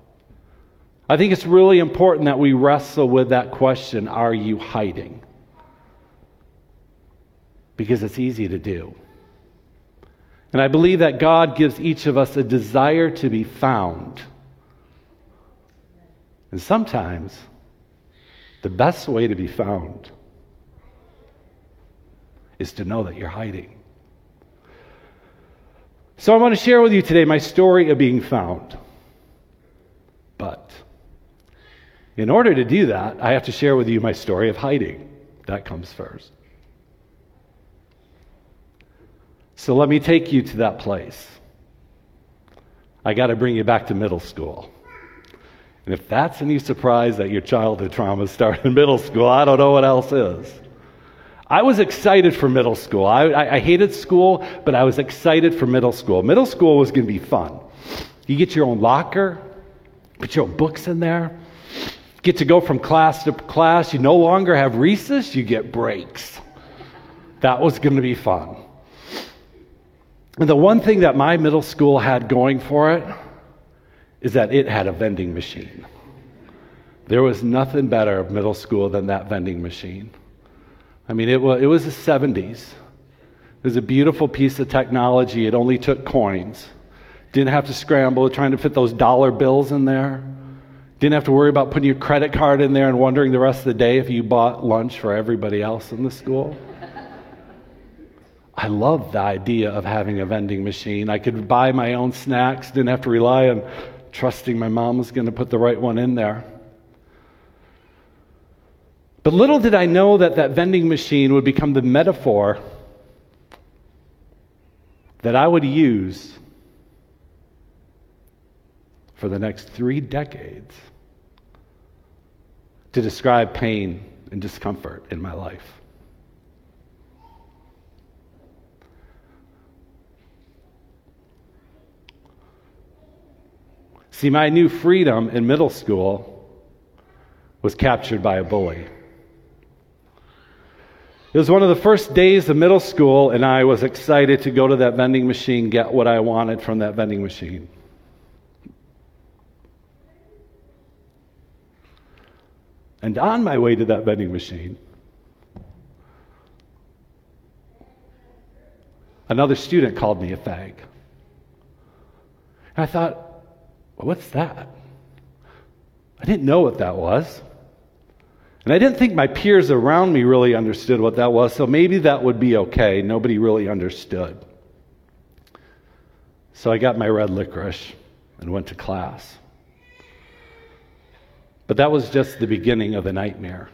I think it's really important that we wrestle with that question Are you hiding? Because it's easy to do. And I believe that God gives each of us a desire to be found. And sometimes the best way to be found is to know that you're hiding. So I want to share with you today my story of being found. But in order to do that, I have to share with you my story of hiding. That comes first. So let me take you to that place. I got to bring you back to middle school. And if that's any surprise that your childhood trauma started in middle school, I don't know what else is. I was excited for middle school. I, I, I hated school, but I was excited for middle school. Middle school was going to be fun. You get your own locker, put your own books in there, get to go from class to class. You no longer have recess, you get breaks. That was going to be fun. And the one thing that my middle school had going for it is that it had a vending machine. There was nothing better of middle school than that vending machine. I mean, it was, it was the 70s. It was a beautiful piece of technology. It only took coins. Didn't have to scramble trying to fit those dollar bills in there. Didn't have to worry about putting your credit card in there and wondering the rest of the day if you bought lunch for everybody else in the school. I loved the idea of having a vending machine. I could buy my own snacks, didn't have to rely on trusting my mom was going to put the right one in there. But little did I know that that vending machine would become the metaphor that I would use for the next three decades to describe pain and discomfort in my life. See, my new freedom in middle school was captured by a bully. It was one of the first days of middle school, and I was excited to go to that vending machine, get what I wanted from that vending machine. And on my way to that vending machine, another student called me a fag. And I thought, what's that? I didn't know what that was. And I didn't think my peers around me really understood what that was, so maybe that would be okay. Nobody really understood. So I got my red licorice and went to class. But that was just the beginning of the nightmare.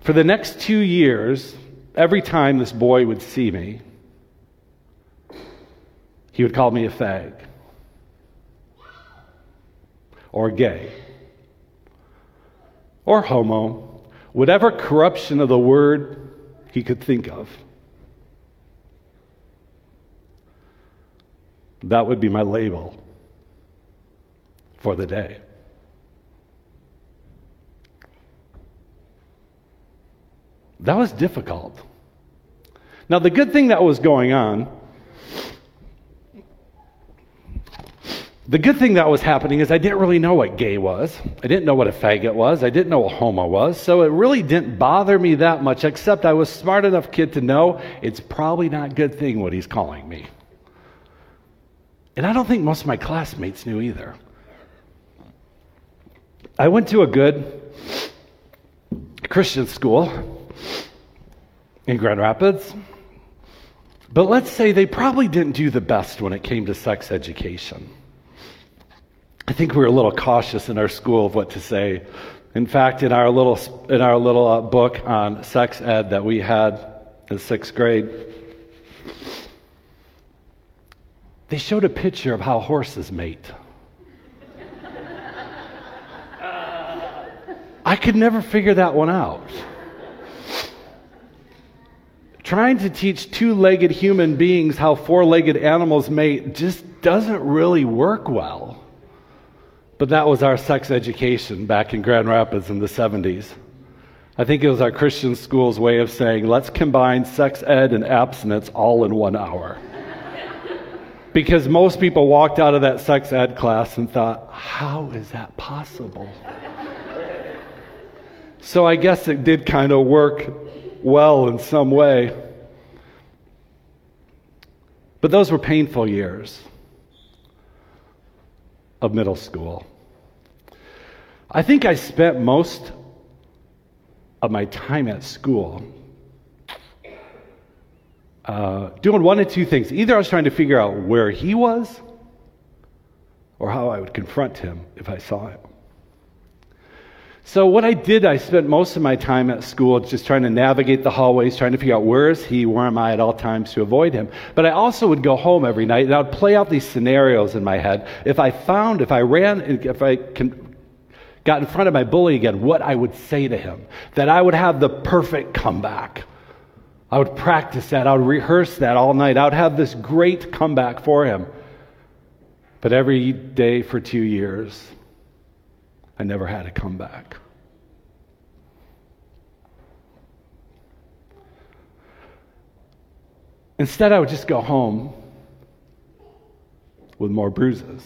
For the next two years, every time this boy would see me, he would call me a fag or gay or homo, whatever corruption of the word he could think of. That would be my label for the day. That was difficult. Now, the good thing that was going on, the good thing that was happening is I didn't really know what gay was. I didn't know what a faggot was. I didn't know what homo was. So it really didn't bother me that much, except I was smart enough kid to know it's probably not a good thing what he's calling me. And I don't think most of my classmates knew either. I went to a good Christian school in Grand Rapids, but let's say they probably didn't do the best when it came to sex education. I think we were a little cautious in our school of what to say. In fact, in our little, in our little uh, book on sex ed that we had in sixth grade, they showed a picture of how horses mate. I could never figure that one out. Trying to teach two legged human beings how four legged animals mate just doesn't really work well. But that was our sex education back in Grand Rapids in the 70s. I think it was our Christian school's way of saying, let's combine sex ed and abstinence all in one hour. because most people walked out of that sex ed class and thought, how is that possible? So I guess it did kind of work well in some way. But those were painful years of middle school. I think I spent most of my time at school uh, doing one of two things. Either I was trying to figure out where he was or how I would confront him if I saw him. So what I did, I spent most of my time at school just trying to navigate the hallways, trying to figure out where is he, where am I at all times to avoid him. But I also would go home every night and I would play out these scenarios in my head. If I found, if I ran, if I can, got in front of my bully again, what I would say to him, that I would have the perfect comeback. I would practice that. I would rehearse that all night. I would have this great comeback for him. But every day for two years, I never had a comeback. Instead, I would just go home with more bruises.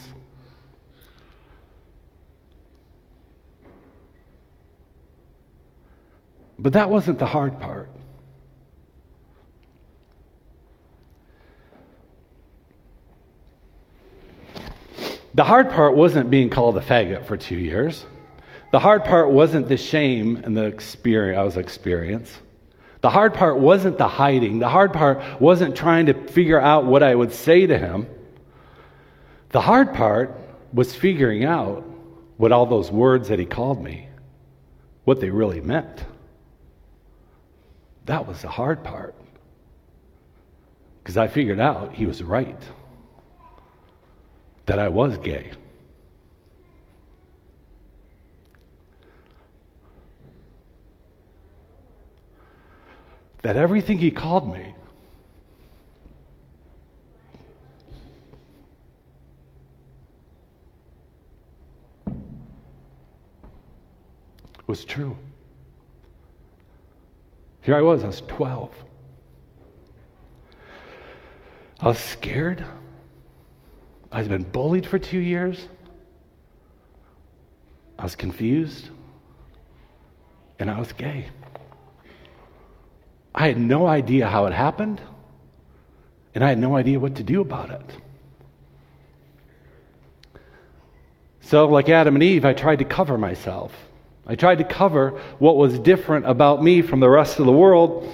But that wasn't the hard part. The hard part wasn't being called a faggot for two years. The hard part wasn't the shame and the experience I was experiencing. The hard part wasn't the hiding. The hard part wasn't trying to figure out what I would say to him. The hard part was figuring out what all those words that he called me, what they really meant. That was the hard part. Because I figured out he was right that I was gay. That everything he called me was true. Here I was, I was 12. I was scared. I'd been bullied for two years. I was confused. And I was gay. I had no idea how it happened. And I had no idea what to do about it. So, like Adam and Eve, I tried to cover myself. I tried to cover what was different about me from the rest of the world.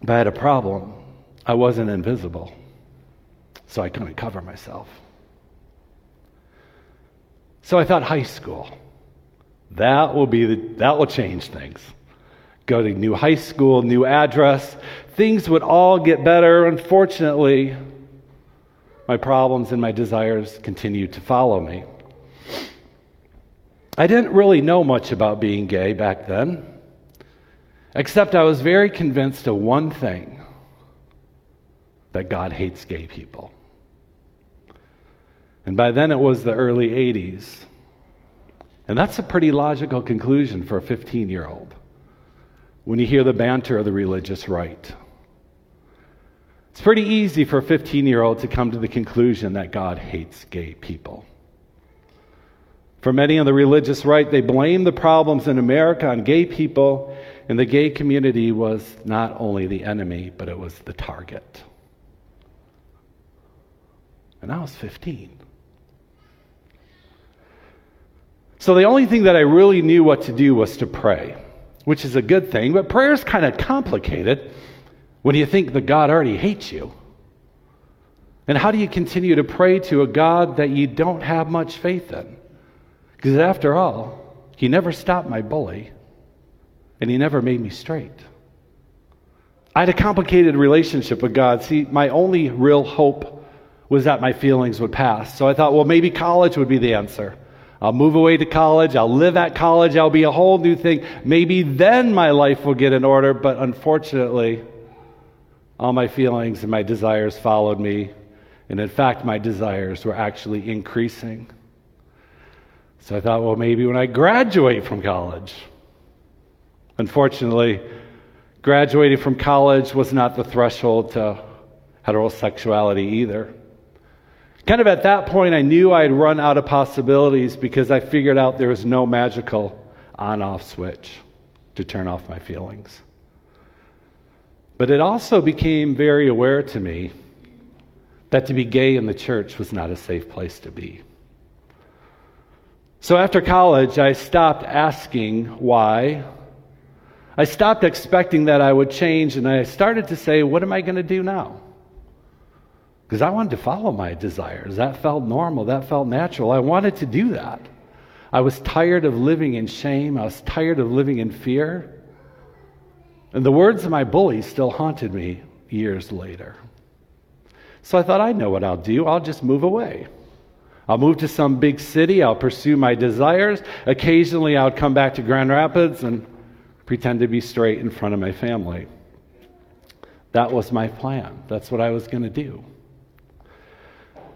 But I had a problem. I wasn't invisible so I couldn't cover myself. So I thought high school. That will be the, that will change things. Go to new high school, new address. Things would all get better. Unfortunately, my problems and my desires continued to follow me. I didn't really know much about being gay back then, except I was very convinced of one thing that God hates gay people. And by then it was the early 80s. And that's a pretty logical conclusion for a 15 year old when you hear the banter of the religious right. It's pretty easy for a 15 year old to come to the conclusion that God hates gay people. For many on the religious right, they blame the problems in America on gay people, and the gay community was not only the enemy, but it was the target. And I was 15. So the only thing that I really knew what to do was to pray, which is a good thing, but prayer is kind of complicated when you think that God already hates you. And how do you continue to pray to a God that you don't have much faith in? Because after all, He never stopped my bully, and He never made me straight. I had a complicated relationship with God. See, my only real hope was that my feelings would pass. So I thought, well, maybe college would be the answer. I'll move away to college. I'll live at college. I'll be a whole new thing. Maybe then my life will get in order. But unfortunately, all my feelings and my desires followed me. And in fact, my desires were actually increasing. So I thought, well, maybe when I graduate from college. Unfortunately, graduating from college was not the threshold to heterosexuality either. Kind of at that point, I knew I'd run out of possibilities because I figured out there was no magical on off switch to turn off my feelings. But it also became very aware to me that to be gay in the church was not a safe place to be. So after college, I stopped asking why. I stopped expecting that I would change, and I started to say, What am I going to do now? because I wanted to follow my desires. That felt normal, that felt natural. I wanted to do that. I was tired of living in shame, I was tired of living in fear. And the words of my bully still haunted me years later. So I thought, I know what I'll do. I'll just move away. I'll move to some big city. I'll pursue my desires. Occasionally, I'll come back to Grand Rapids and pretend to be straight in front of my family. That was my plan. That's what I was going to do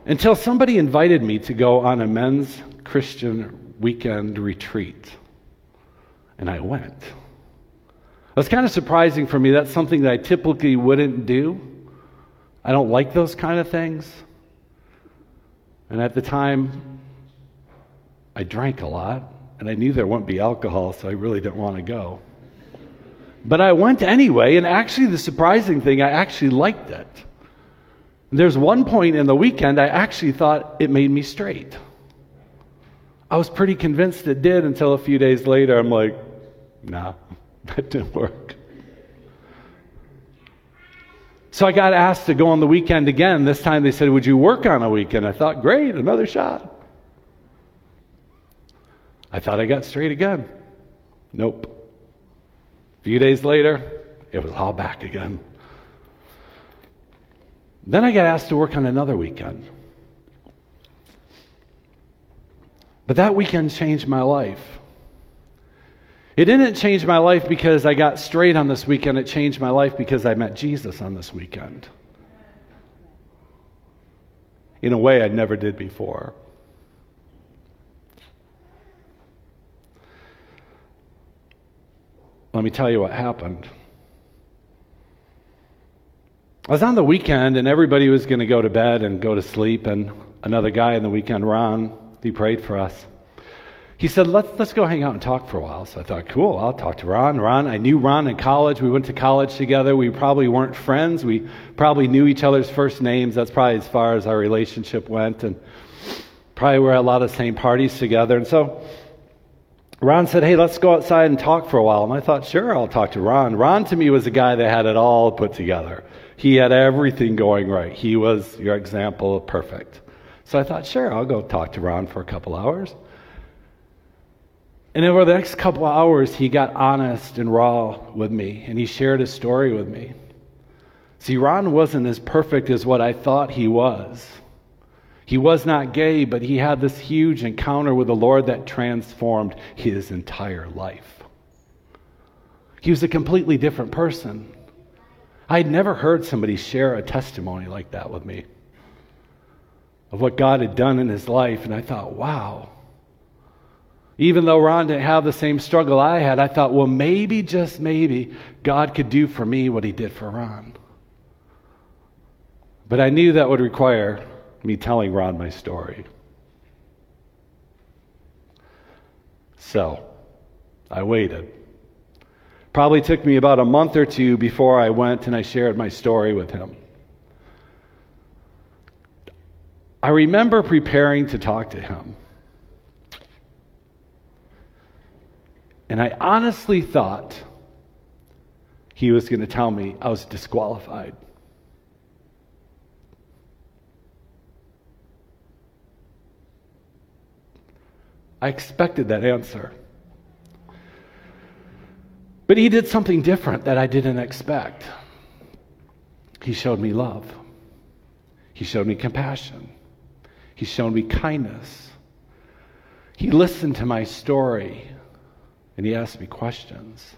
until somebody invited me to go on a men's Christian weekend retreat. And I went. was kind of surprising for me. That's something that I typically wouldn't do. I don't like those kind of things. And at the time, I drank a lot, and I knew there wouldn't be alcohol, so I really didn't want to go. But I went anyway, and actually, the surprising thing, I actually liked it. There's one point in the weekend I actually thought it made me straight. I was pretty convinced it did until a few days later I'm like, nah, that didn't work. So I got asked to go on the weekend again. This time they said, Would you work on a weekend? I thought, Great, another shot. I thought I got straight again. Nope. A few days later, it was all back again. Then I got asked to work on another weekend. But that weekend changed my life. It didn't change my life because I got straight on this weekend. It changed my life because I met Jesus on this weekend. In a way I never did before. Let me tell you what happened. I was on the weekend and everybody was going to go to bed and go to sleep, and another guy on the weekend, Ron, he prayed for us. He said, let's, let's go hang out and talk for a while. So I thought, cool, I'll talk to Ron. Ron, I knew Ron in college. We went to college together. We probably weren't friends. We probably knew each other's first names. That's probably as far as our relationship went. And probably we were at a lot of same parties together. And so Ron said, Hey, let's go outside and talk for a while. And I thought, Sure, I'll talk to Ron. Ron to me was a guy that had it all put together. He had everything going right. He was your example of perfect. So I thought, Sure, I'll go talk to Ron for a couple hours. And over the next couple hours, he got honest and raw with me, and he shared his story with me. See, Ron wasn't as perfect as what I thought he was. He was not gay, but he had this huge encounter with the Lord that transformed his entire life. He was a completely different person. I had never heard somebody share a testimony like that with me of what God had done in his life, and I thought, wow. Even though Ron didn't have the same struggle I had, I thought, well, maybe, just maybe, God could do for me what he did for Ron. But I knew that would require me telling Ron my story. So, I waited. Probably took me about a month or two before I went and I shared my story with him. I remember preparing to talk to him. And I honestly thought he was going to tell me I was disqualified. I expected that answer. But he did something different that I didn't expect. He showed me love. He showed me compassion. He showed me kindness. He listened to my story and he asked me questions.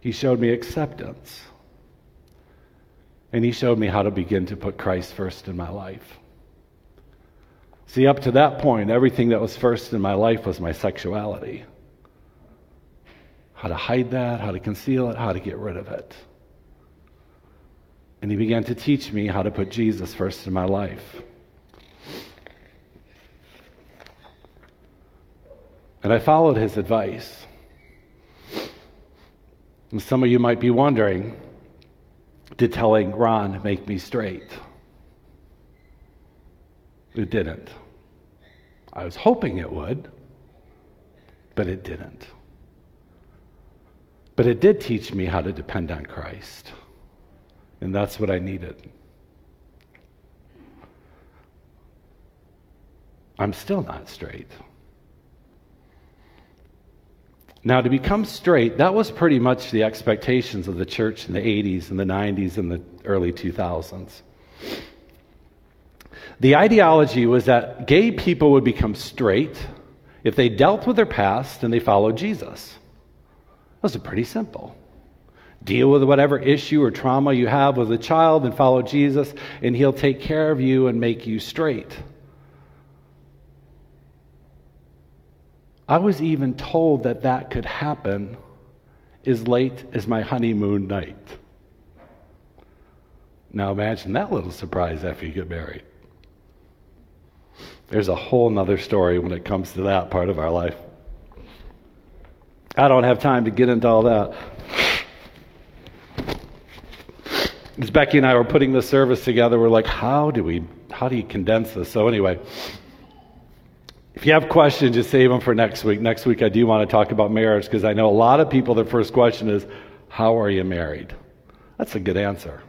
He showed me acceptance. And he showed me how to begin to put Christ first in my life. See, up to that point, everything that was first in my life was my sexuality. How to hide that, how to conceal it, how to get rid of it. And he began to teach me how to put Jesus first in my life. And I followed his advice. And some of you might be wondering did telling Ron make me straight? It didn't. I was hoping it would, but it didn't. But it did teach me how to depend on Christ. And that's what I needed. I'm still not straight. Now, to become straight, that was pretty much the expectations of the church in the 80s and the 90s and the early 2000s. The ideology was that gay people would become straight if they dealt with their past and they followed Jesus. Those are pretty simple. Deal with whatever issue or trauma you have with a child and follow Jesus, and he'll take care of you and make you straight. I was even told that that could happen as late as my honeymoon night. Now imagine that little surprise after you get married. There's a whole nother story when it comes to that part of our life. I don't have time to get into all that. As Becky and I were putting this service together, we're like, how do we, how do you condense this? So anyway, if you have questions, just save them for next week. Next week, I do want to talk about marriage because I know a lot of people, their first question is, how are you married? That's a good answer.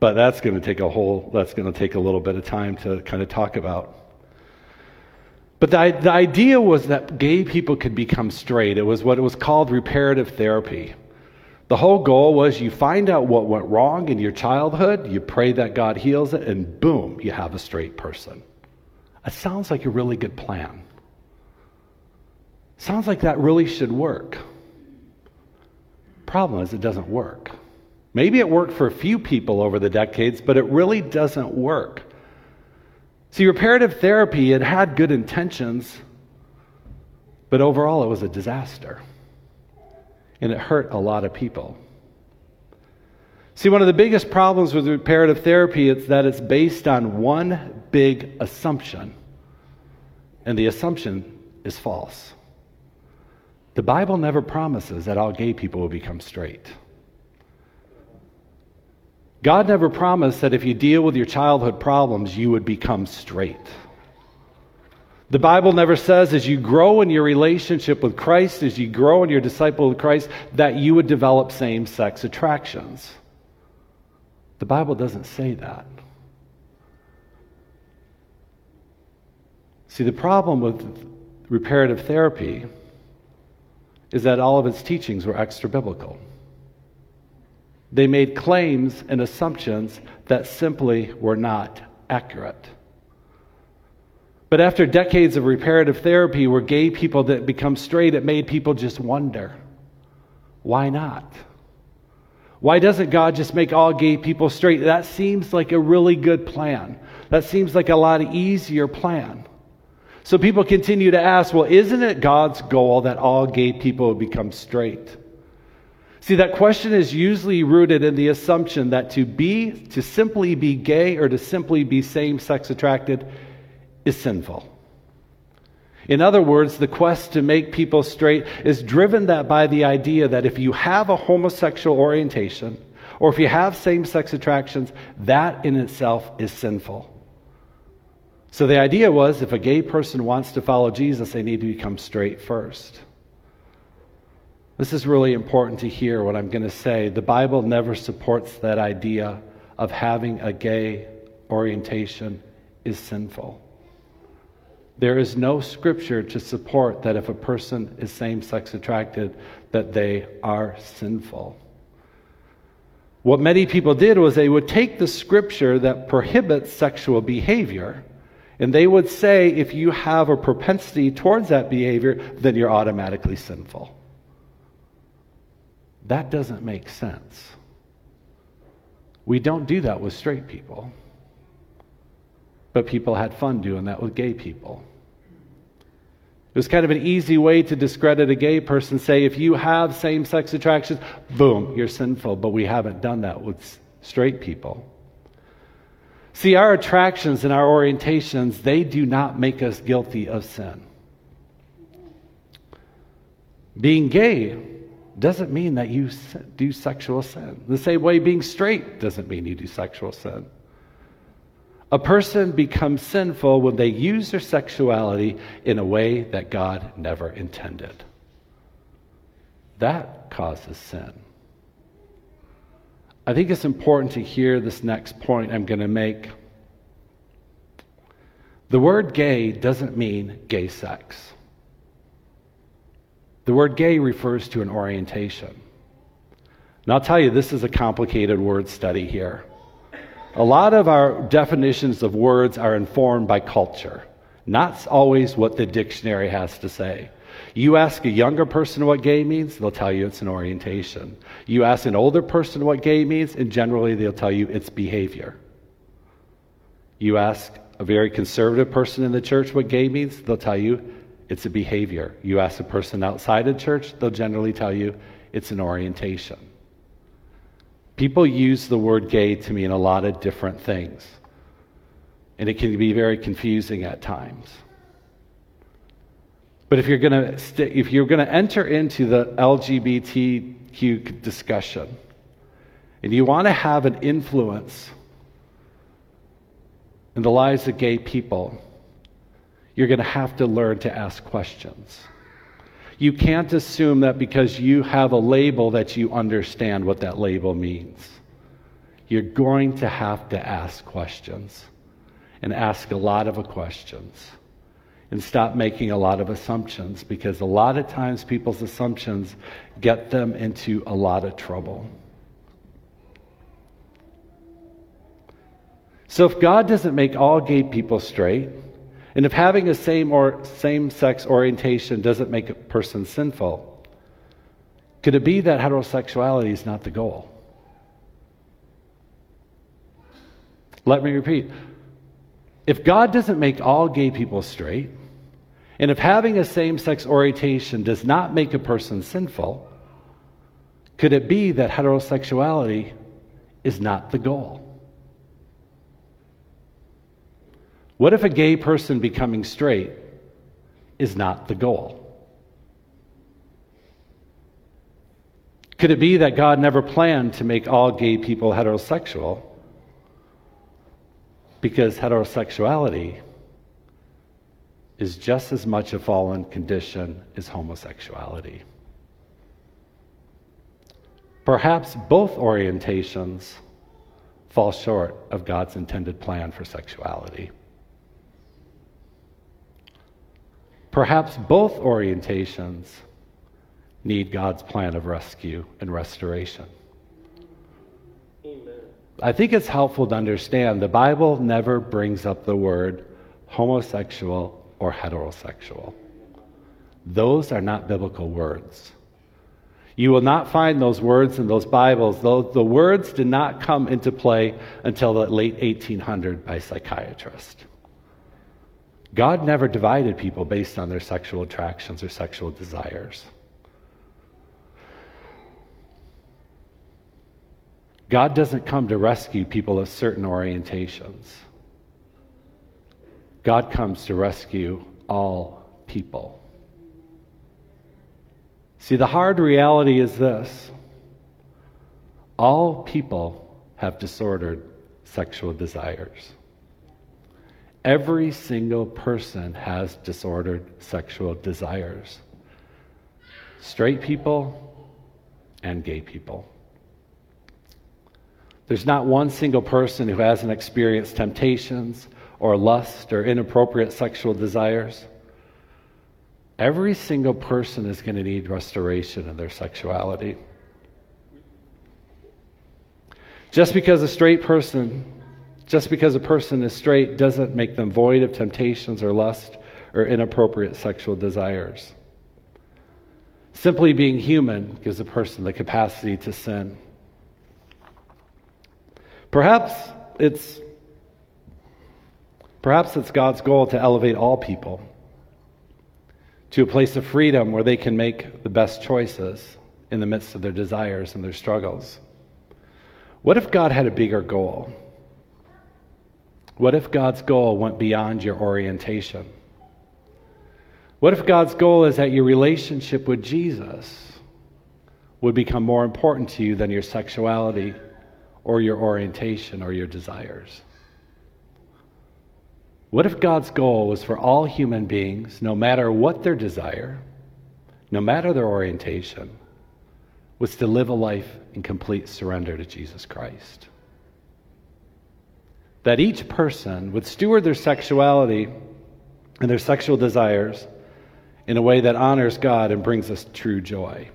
But that's going to take a whole, that's going to take a little bit of time to kind of talk about. But the, the idea was that gay people could become straight. It was what it was called reparative therapy. The whole goal was you find out what went wrong in your childhood, you pray that God heals it, and boom, you have a straight person. It sounds like a really good plan. Sounds like that really should work. Problem is, it doesn't work. Maybe it worked for a few people over the decades, but it really doesn't work. See, reparative therapy, it had good intentions, but overall it was a disaster and it hurt a lot of people. See, one of the biggest problems with reparative therapy is that it's based on one big assumption, and the assumption is false. The Bible never promises that all gay people will become straight. God never promised that if you deal with your childhood problems, you would become straight. The Bible never says as you grow in your relationship with Christ, as you grow in your disciple of Christ, that you would develop same sex attractions. The Bible doesn't say that. See, the problem with reparative therapy is that all of its teachings were extra biblical. They made claims and assumptions that simply were not accurate. But after decades of reparative therapy where gay people that become straight, it made people just wonder why not? Why doesn't God just make all gay people straight? That seems like a really good plan. That seems like a lot easier plan. So people continue to ask, well, isn't it God's goal that all gay people become straight? See, that question is usually rooted in the assumption that to be, to simply be gay or to simply be same sex attracted is sinful. In other words, the quest to make people straight is driven that by the idea that if you have a homosexual orientation or if you have same-sex attractions, that in itself is sinful. So the idea was if a gay person wants to follow Jesus, they need to become straight first. This is really important to hear what I'm going to say. The Bible never supports that idea of having a gay orientation is sinful. There is no scripture to support that if a person is same sex attracted, that they are sinful. What many people did was they would take the scripture that prohibits sexual behavior and they would say if you have a propensity towards that behavior, then you're automatically sinful. That doesn't make sense. We don't do that with straight people. But people had fun doing that with gay people. It was kind of an easy way to discredit a gay person, say, if you have same sex attractions, boom, you're sinful. But we haven't done that with straight people. See, our attractions and our orientations, they do not make us guilty of sin. Being gay doesn't mean that you do sexual sin. The same way being straight doesn't mean you do sexual sin. A person becomes sinful when they use their sexuality in a way that God never intended. That causes sin. I think it's important to hear this next point I'm going to make. The word gay doesn't mean gay sex. The word gay refers to an orientation. And I'll tell you, this is a complicated word study here. A lot of our definitions of words are informed by culture, not always what the dictionary has to say. You ask a younger person what gay means, they'll tell you it's an orientation. You ask an older person what gay means, and generally they'll tell you it's behavior. You ask a very conservative person in the church what gay means, they'll tell you it's a behavior. You ask a person outside of church, they'll generally tell you it's an orientation. People use the word gay to mean a lot of different things, and it can be very confusing at times. But if you're going to st- if you're going to enter into the LGBTQ discussion, and you want to have an influence in the lives of gay people, you're going to have to learn to ask questions. You can't assume that because you have a label that you understand what that label means. You're going to have to ask questions and ask a lot of questions and stop making a lot of assumptions because a lot of times people's assumptions get them into a lot of trouble. So if God doesn't make all gay people straight, and if having a same or same sex orientation doesn't make a person sinful, could it be that heterosexuality is not the goal? Let me repeat. If God doesn't make all gay people straight, and if having a same sex orientation does not make a person sinful, could it be that heterosexuality is not the goal? What if a gay person becoming straight is not the goal? Could it be that God never planned to make all gay people heterosexual because heterosexuality is just as much a fallen condition as homosexuality? Perhaps both orientations fall short of God's intended plan for sexuality. Perhaps both orientations need God's plan of rescue and restoration. Amen. I think it's helpful to understand the Bible never brings up the word homosexual or heterosexual. Those are not biblical words. You will not find those words in those Bibles. Those, the words did not come into play until the late 1800 by psychiatrists. God never divided people based on their sexual attractions or sexual desires. God doesn't come to rescue people of certain orientations. God comes to rescue all people. See, the hard reality is this all people have disordered sexual desires. Every single person has disordered sexual desires straight people and gay people. There's not one single person who hasn't experienced temptations or lust or inappropriate sexual desires. Every single person is going to need restoration in their sexuality. Just because a straight person just because a person is straight doesn't make them void of temptations or lust or inappropriate sexual desires. Simply being human gives a person the capacity to sin. Perhaps it's perhaps it's God's goal to elevate all people to a place of freedom where they can make the best choices in the midst of their desires and their struggles. What if God had a bigger goal? What if God's goal went beyond your orientation? What if God's goal is that your relationship with Jesus would become more important to you than your sexuality or your orientation or your desires? What if God's goal was for all human beings, no matter what their desire, no matter their orientation, was to live a life in complete surrender to Jesus Christ? That each person would steward their sexuality and their sexual desires in a way that honors God and brings us true joy.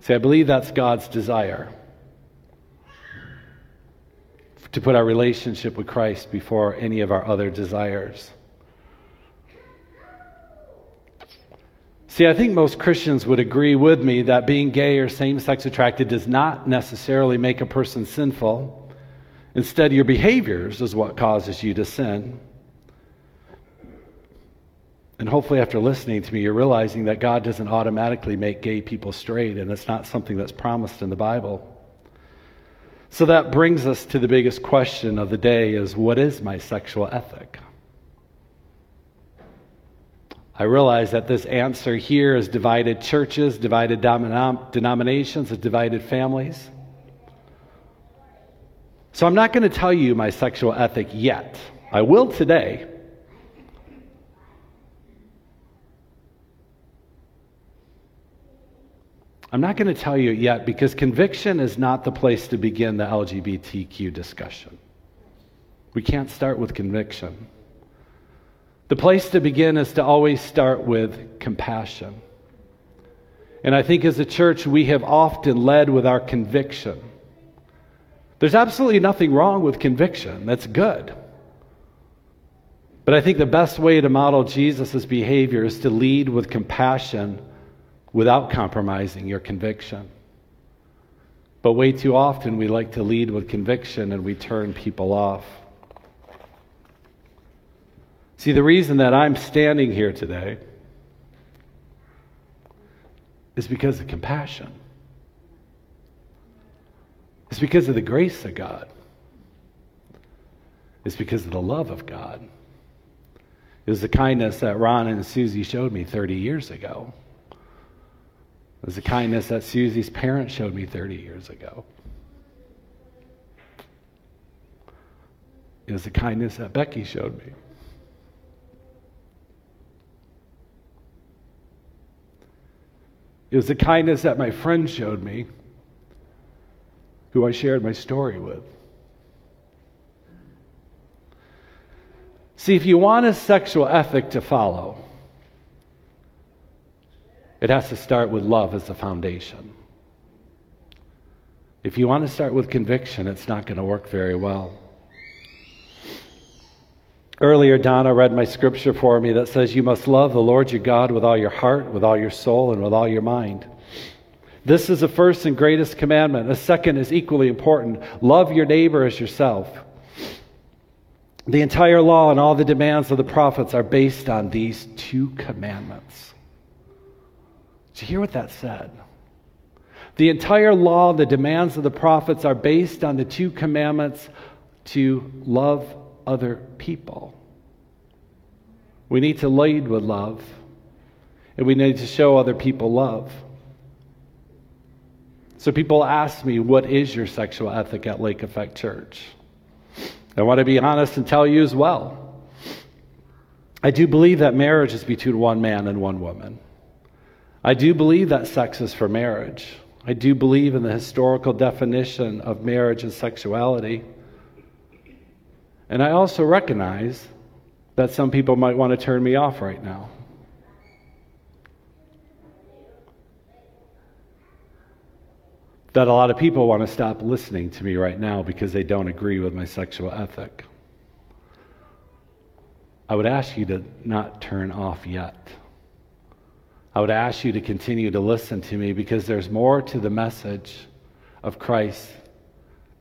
See, I believe that's God's desire to put our relationship with Christ before any of our other desires. See, I think most Christians would agree with me that being gay or same sex attracted does not necessarily make a person sinful. Instead, your behaviors is what causes you to sin. And hopefully, after listening to me, you're realizing that God doesn't automatically make gay people straight, and it's not something that's promised in the Bible. So that brings us to the biggest question of the day is what is my sexual ethic? I realize that this answer here has divided churches, divided denom- denominations, has divided families. So I'm not going to tell you my sexual ethic yet. I will today. I'm not going to tell you yet because conviction is not the place to begin the LGBTQ discussion. We can't start with conviction. The place to begin is to always start with compassion. And I think as a church, we have often led with our conviction. There's absolutely nothing wrong with conviction, that's good. But I think the best way to model Jesus' behavior is to lead with compassion without compromising your conviction. But way too often we like to lead with conviction and we turn people off. See, the reason that I'm standing here today is because of compassion. It's because of the grace of God. It's because of the love of God. It was the kindness that Ron and Susie showed me 30 years ago. It was the kindness that Susie's parents showed me 30 years ago. It was the kindness that Becky showed me. It was the kindness that my friend showed me, who I shared my story with. See, if you want a sexual ethic to follow, it has to start with love as the foundation. If you want to start with conviction, it's not going to work very well. Earlier, Donna read my scripture for me that says, You must love the Lord your God with all your heart, with all your soul, and with all your mind. This is the first and greatest commandment. A second is equally important love your neighbor as yourself. The entire law and all the demands of the prophets are based on these two commandments. Did you hear what that said? The entire law, the demands of the prophets are based on the two commandments to love other people. We need to lead with love, and we need to show other people love. So people ask me, What is your sexual ethic at Lake Effect Church? I want to be honest and tell you as well. I do believe that marriage is between one man and one woman. I do believe that sex is for marriage. I do believe in the historical definition of marriage and sexuality. And I also recognize that some people might want to turn me off right now. That a lot of people want to stop listening to me right now because they don't agree with my sexual ethic. I would ask you to not turn off yet. I would ask you to continue to listen to me because there's more to the message of Christ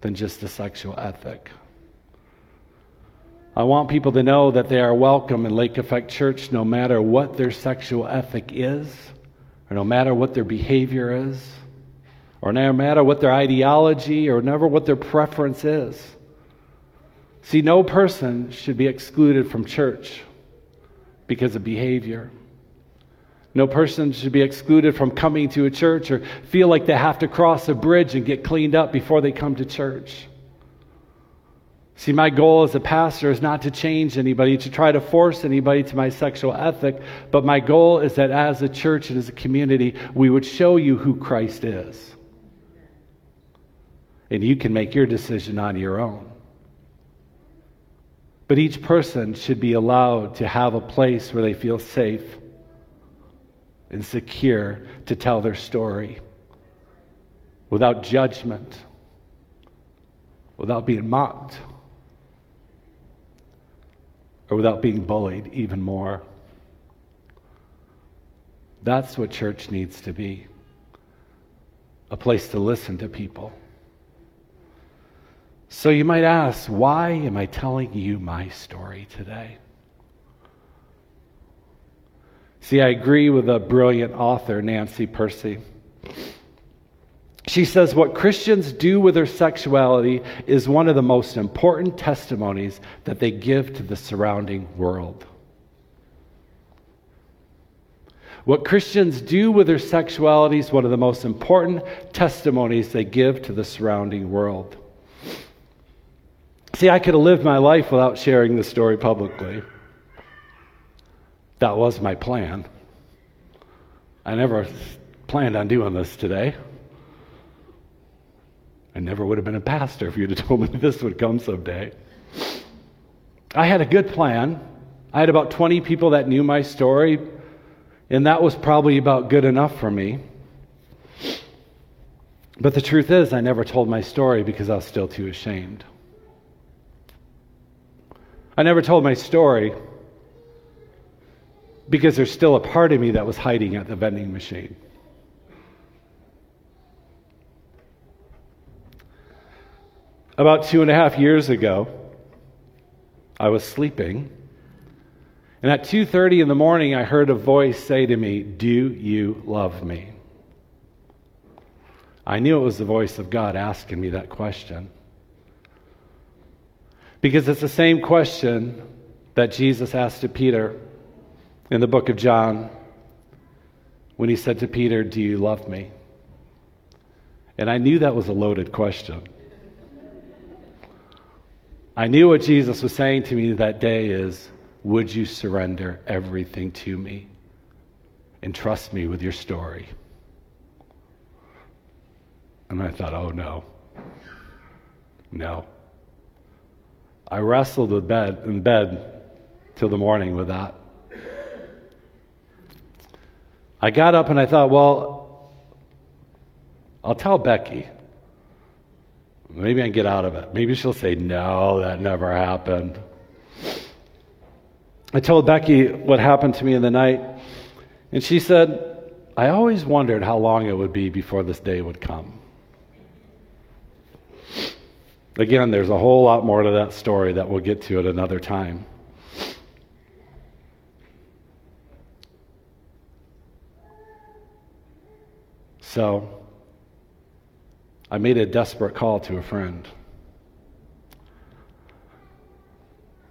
than just the sexual ethic. I want people to know that they are welcome in Lake Effect Church no matter what their sexual ethic is, or no matter what their behavior is, or no matter what their ideology, or never what their preference is. See, no person should be excluded from church because of behavior. No person should be excluded from coming to a church or feel like they have to cross a bridge and get cleaned up before they come to church. See, my goal as a pastor is not to change anybody, to try to force anybody to my sexual ethic, but my goal is that as a church and as a community, we would show you who Christ is. And you can make your decision on your own. But each person should be allowed to have a place where they feel safe and secure to tell their story without judgment, without being mocked or without being bullied even more. That's what church needs to be a place to listen to people. So you might ask, why am I telling you my story today? See, I agree with a brilliant author, Nancy Pearcey. She says what Christians do with their sexuality is one of the most important testimonies that they give to the surrounding world. What Christians do with their sexuality is one of the most important testimonies they give to the surrounding world. See, I could have lived my life without sharing the story publicly. That was my plan. I never planned on doing this today. I never would have been a pastor if you'd have told me this would come someday. I had a good plan. I had about 20 people that knew my story, and that was probably about good enough for me. But the truth is, I never told my story because I was still too ashamed. I never told my story because there's still a part of me that was hiding at the vending machine. About two and a half years ago, I was sleeping, and at 2:30 in the morning, I heard a voice say to me, "Do you love me?" I knew it was the voice of God asking me that question. Because it's the same question that Jesus asked to Peter in the book of John when he said to Peter, Do you love me? And I knew that was a loaded question. I knew what Jesus was saying to me that day is, Would you surrender everything to me and trust me with your story? And I thought, Oh no. No. I wrestled with bed in bed till the morning with that. I got up and I thought, well, I'll tell Becky. Maybe I can get out of it. Maybe she'll say, no, that never happened. I told Becky what happened to me in the night, and she said, I always wondered how long it would be before this day would come. Again, there's a whole lot more to that story that we'll get to at another time. So, I made a desperate call to a friend.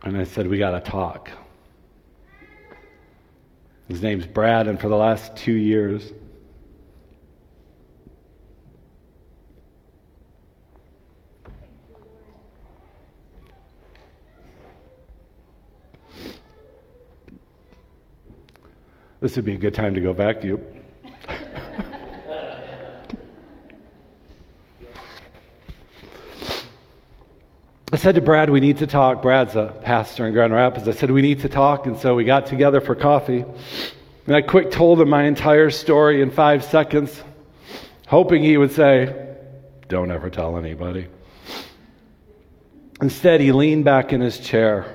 And I said, We got to talk. His name's Brad, and for the last two years, This would be a good time to go back to you. I said to Brad, we need to talk. Brad's a pastor in Grand Rapids. I said, we need to talk. And so we got together for coffee. And I quick told him my entire story in five seconds, hoping he would say, don't ever tell anybody. Instead, he leaned back in his chair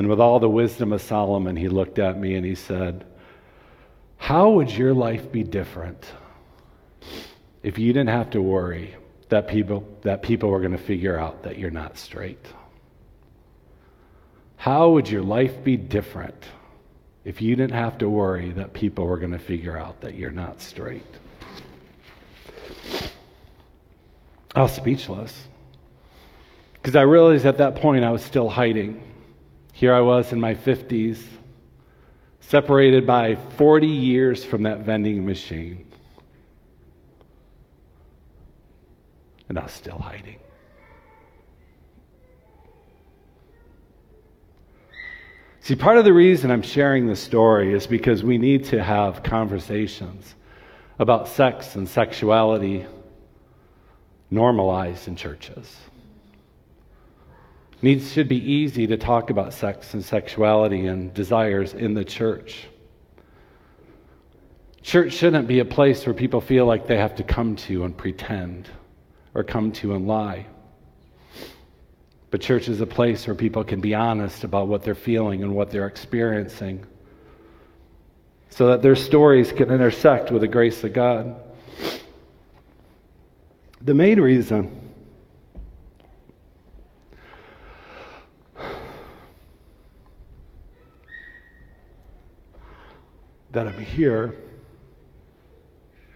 And with all the wisdom of Solomon, he looked at me and he said, How would your life be different if you didn't have to worry that people, that people were going to figure out that you're not straight? How would your life be different if you didn't have to worry that people were going to figure out that you're not straight? I was speechless because I realized at that point I was still hiding. Here I was in my 50s, separated by 40 years from that vending machine. And I was still hiding. See, part of the reason I'm sharing this story is because we need to have conversations about sex and sexuality normalized in churches needs should be easy to talk about sex and sexuality and desires in the church. Church shouldn't be a place where people feel like they have to come to and pretend or come to and lie. But church is a place where people can be honest about what they're feeling and what they're experiencing so that their stories can intersect with the grace of God. The main reason that I'm here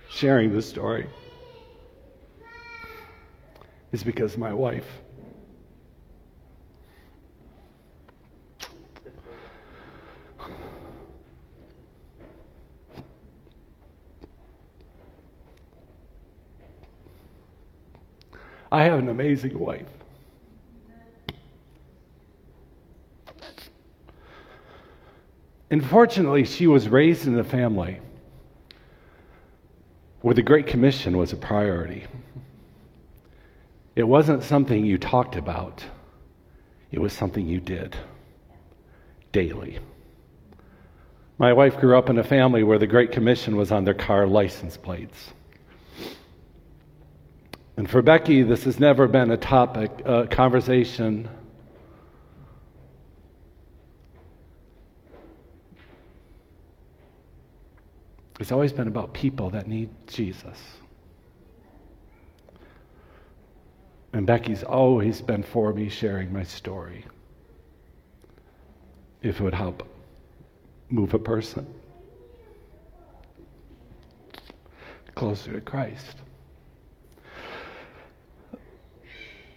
sharing this story is because my wife. I have an amazing wife. Unfortunately, she was raised in a family where the Great Commission was a priority. It wasn't something you talked about, it was something you did daily. My wife grew up in a family where the Great Commission was on their car license plates. And for Becky, this has never been a topic, a conversation. It's always been about people that need Jesus. And Becky's always been for me sharing my story. If it would help move a person closer to Christ.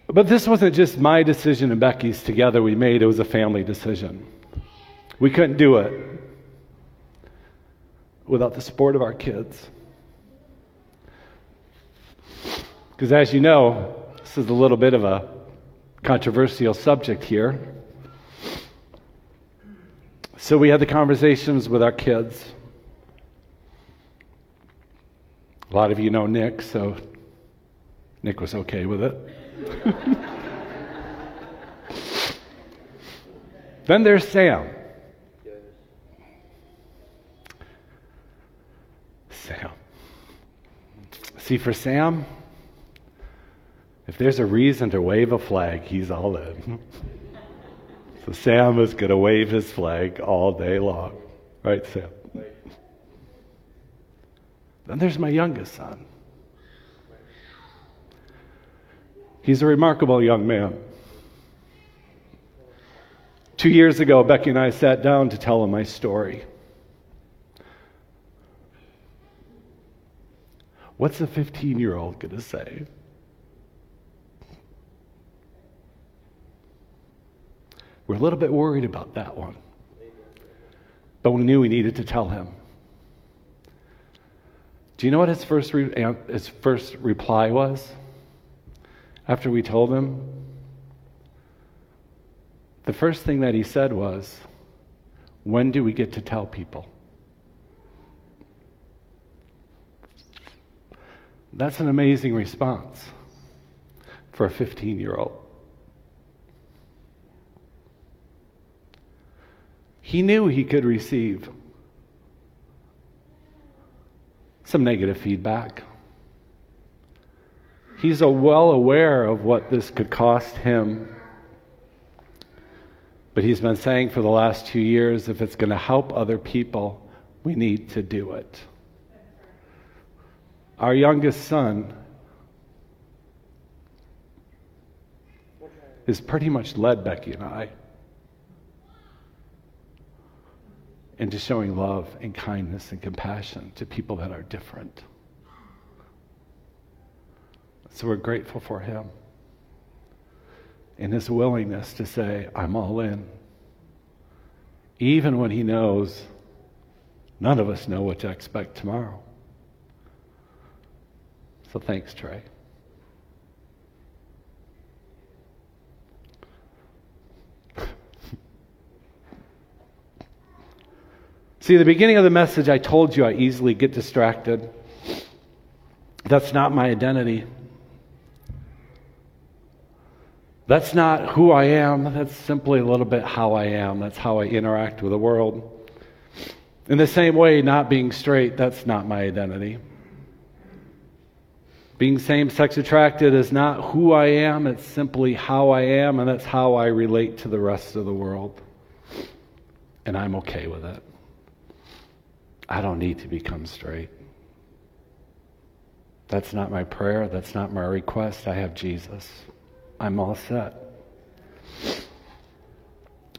But this wasn't just my decision and Becky's together we made, it was a family decision. We couldn't do it without the support of our kids. Because as you know, this is a little bit of a controversial subject here. So we had the conversations with our kids. A lot of you know Nick, so Nick was okay with it. then there's Sam. Sam. See, for Sam, if there's a reason to wave a flag, he's all in. so Sam is going to wave his flag all day long. Right, Sam? Then there's my youngest son. He's a remarkable young man. Two years ago, Becky and I sat down to tell him my story. What's a 15 year old going to say? We're a little bit worried about that one. But we knew we needed to tell him. Do you know what his first, re- his first reply was after we told him? The first thing that he said was, When do we get to tell people? That's an amazing response for a 15 year old. He knew he could receive some negative feedback. He's well aware of what this could cost him. But he's been saying for the last two years if it's going to help other people, we need to do it. Our youngest son is pretty much led Becky and I into showing love and kindness and compassion to people that are different. So we're grateful for him and his willingness to say, I'm all in. Even when he knows none of us know what to expect tomorrow. So thanks, Trey. See, the beginning of the message, I told you I easily get distracted. That's not my identity. That's not who I am. That's simply a little bit how I am. That's how I interact with the world. In the same way, not being straight, that's not my identity. Being same sex attracted is not who I am, it's simply how I am, and that's how I relate to the rest of the world. And I'm okay with it. I don't need to become straight. That's not my prayer. That's not my request. I have Jesus. I'm all set.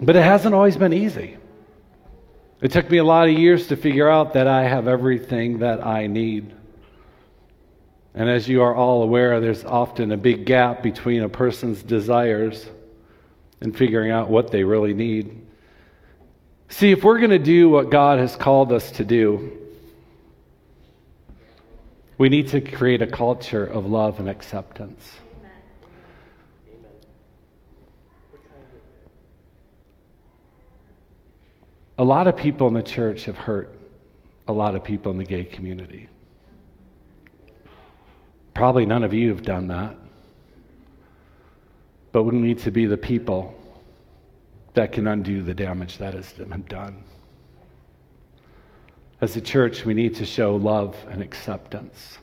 But it hasn't always been easy. It took me a lot of years to figure out that I have everything that I need. And as you are all aware, there's often a big gap between a person's desires and figuring out what they really need. See, if we're going to do what God has called us to do, we need to create a culture of love and acceptance. A lot of people in the church have hurt a lot of people in the gay community. Probably none of you have done that. But we need to be the people that can undo the damage that has been done. As a church, we need to show love and acceptance.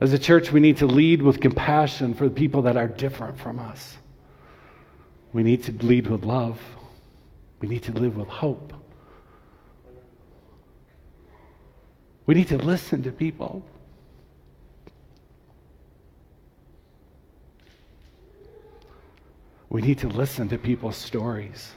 As a church, we need to lead with compassion for the people that are different from us. We need to lead with love. We need to live with hope. We need to listen to people. We need to listen to people's stories.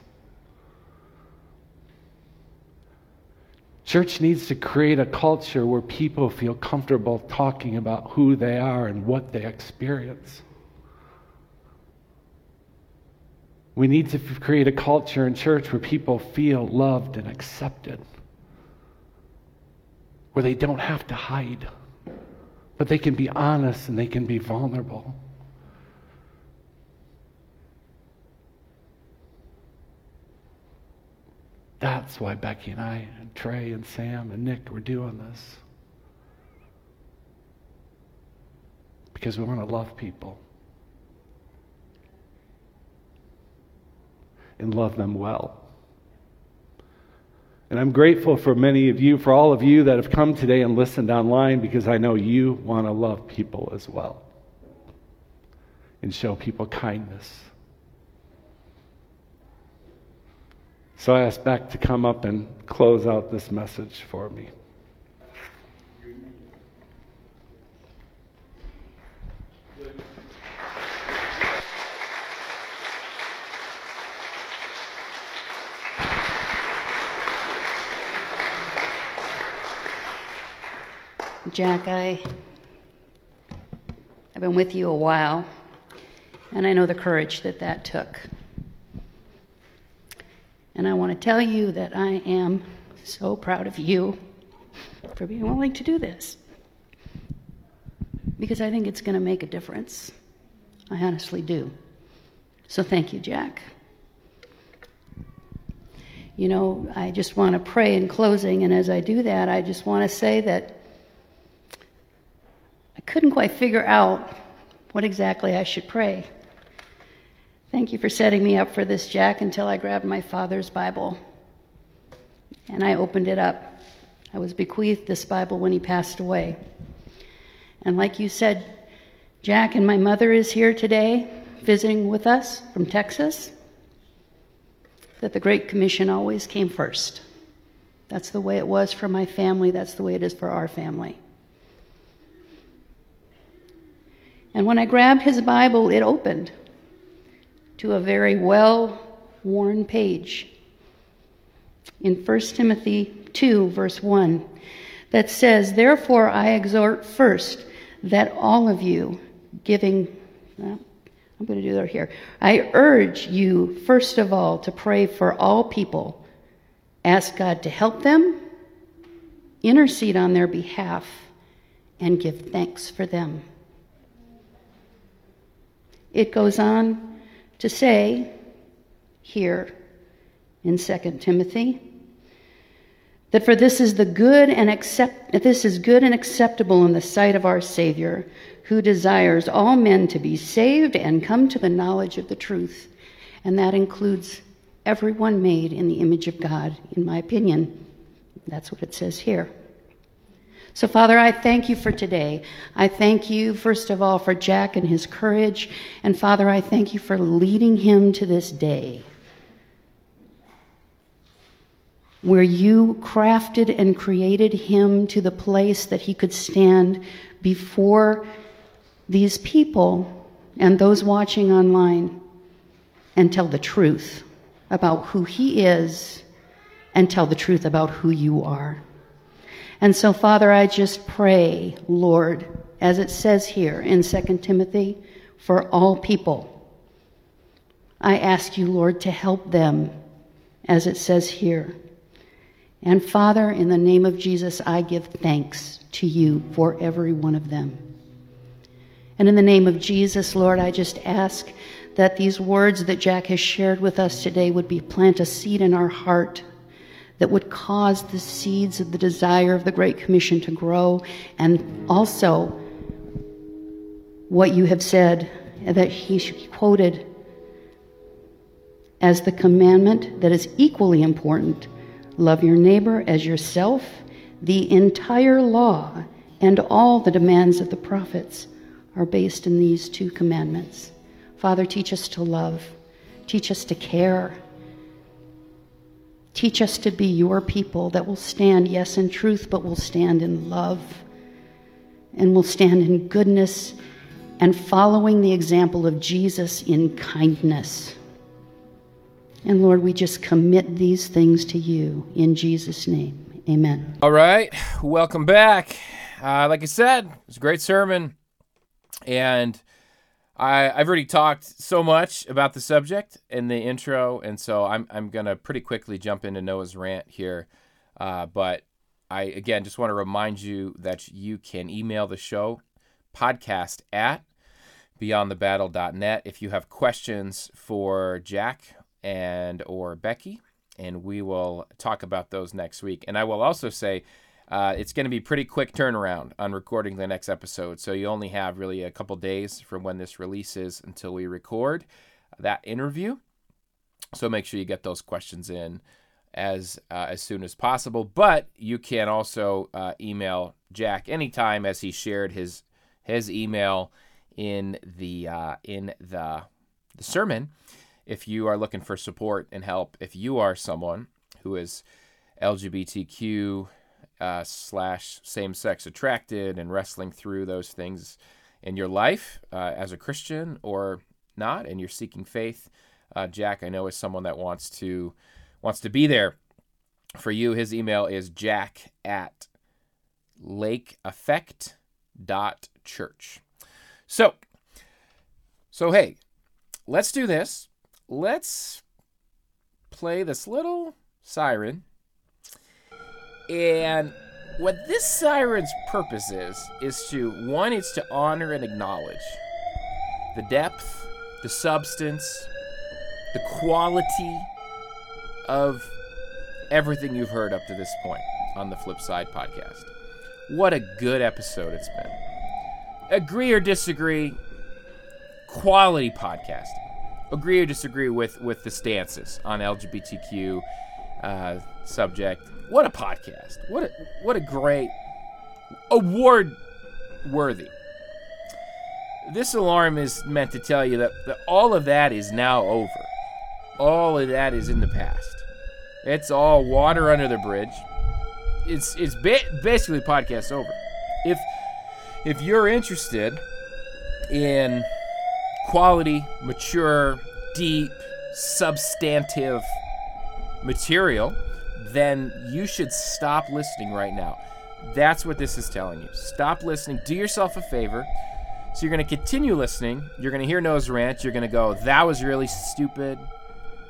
Church needs to create a culture where people feel comfortable talking about who they are and what they experience. We need to create a culture in church where people feel loved and accepted, where they don't have to hide, but they can be honest and they can be vulnerable. That's why Becky and I and Trey and Sam and Nick were doing this. Because we want to love people and love them well. And I'm grateful for many of you, for all of you that have come today and listened online, because I know you want to love people as well and show people kindness So I asked Beck to come up and close out this message for me. Jack, I, I've been with you a while, and I know the courage that that took. And I want to tell you that I am so proud of you for being willing to do this. Because I think it's going to make a difference. I honestly do. So thank you, Jack. You know, I just want to pray in closing, and as I do that, I just want to say that I couldn't quite figure out what exactly I should pray. Thank you for setting me up for this, Jack, until I grabbed my father's Bible and I opened it up. I was bequeathed this Bible when he passed away. And like you said, Jack and my mother is here today visiting with us from Texas. That the Great Commission always came first. That's the way it was for my family, that's the way it is for our family. And when I grabbed his Bible, it opened to a very well worn page in 1 Timothy 2, verse 1, that says, Therefore I exhort first that all of you, giving, I'm going to do that here. I urge you, first of all, to pray for all people. Ask God to help them, intercede on their behalf, and give thanks for them. It goes on to say here in 2 Timothy that for this is the good and accept this is good and acceptable in the sight of our Savior who desires all men to be saved and come to the knowledge of the truth. And that includes everyone made in the image of God in my opinion. That's what it says here so, Father, I thank you for today. I thank you, first of all, for Jack and his courage. And, Father, I thank you for leading him to this day where you crafted and created him to the place that he could stand before these people and those watching online and tell the truth about who he is and tell the truth about who you are. And so, Father, I just pray, Lord, as it says here in 2 Timothy, for all people. I ask you, Lord, to help them, as it says here. And Father, in the name of Jesus, I give thanks to you for every one of them. And in the name of Jesus, Lord, I just ask that these words that Jack has shared with us today would be plant a seed in our heart that would cause the seeds of the desire of the Great Commission to grow, and also what you have said that he quoted as the commandment that is equally important. Love your neighbor as yourself, the entire law, and all the demands of the prophets are based in these two commandments. Father, teach us to love, teach us to care Teach us to be your people that will stand, yes, in truth, but will stand in love and will stand in goodness and following the example of Jesus in kindness. And Lord, we just commit these things to you in Jesus' name. Amen. All right. Welcome back. Uh, like I said, it was a great sermon. And I, I've already talked so much about the subject in the intro, and so I'm I'm gonna pretty quickly jump into Noah's rant here. Uh, but I again just want to remind you that you can email the show podcast at beyondthebattle.net if you have questions for Jack and or Becky, and we will talk about those next week. And I will also say uh, it's going to be pretty quick turnaround on recording the next episode. So you only have really a couple days from when this releases until we record that interview. So make sure you get those questions in as uh, as soon as possible. But you can also uh, email Jack anytime, as he shared his his email in the uh, in the the sermon. If you are looking for support and help, if you are someone who is LGBTQ uh, slash same sex attracted and wrestling through those things in your life uh, as a Christian or not, and you're seeking faith. Uh, Jack, I know, is someone that wants to wants to be there for you. His email is jack at lakeeffect.church. So, so hey, let's do this. Let's play this little siren and what this siren's purpose is, is to one, it's to honor and acknowledge the depth, the substance, the quality of everything you've heard up to this point on the Flip Side podcast. What a good episode it's been. Agree or disagree, quality podcast. Agree or disagree with, with the stances on LGBTQ uh, subject what a podcast. What a what a great award worthy. This alarm is meant to tell you that, that all of that is now over. All of that is in the past. It's all water under the bridge. It's it's ba- basically podcast over. If if you're interested in quality, mature, deep, substantive material, then you should stop listening right now. That's what this is telling you. Stop listening. Do yourself a favor. So you're going to continue listening. You're going to hear Noah's rant. You're going to go, that was really stupid.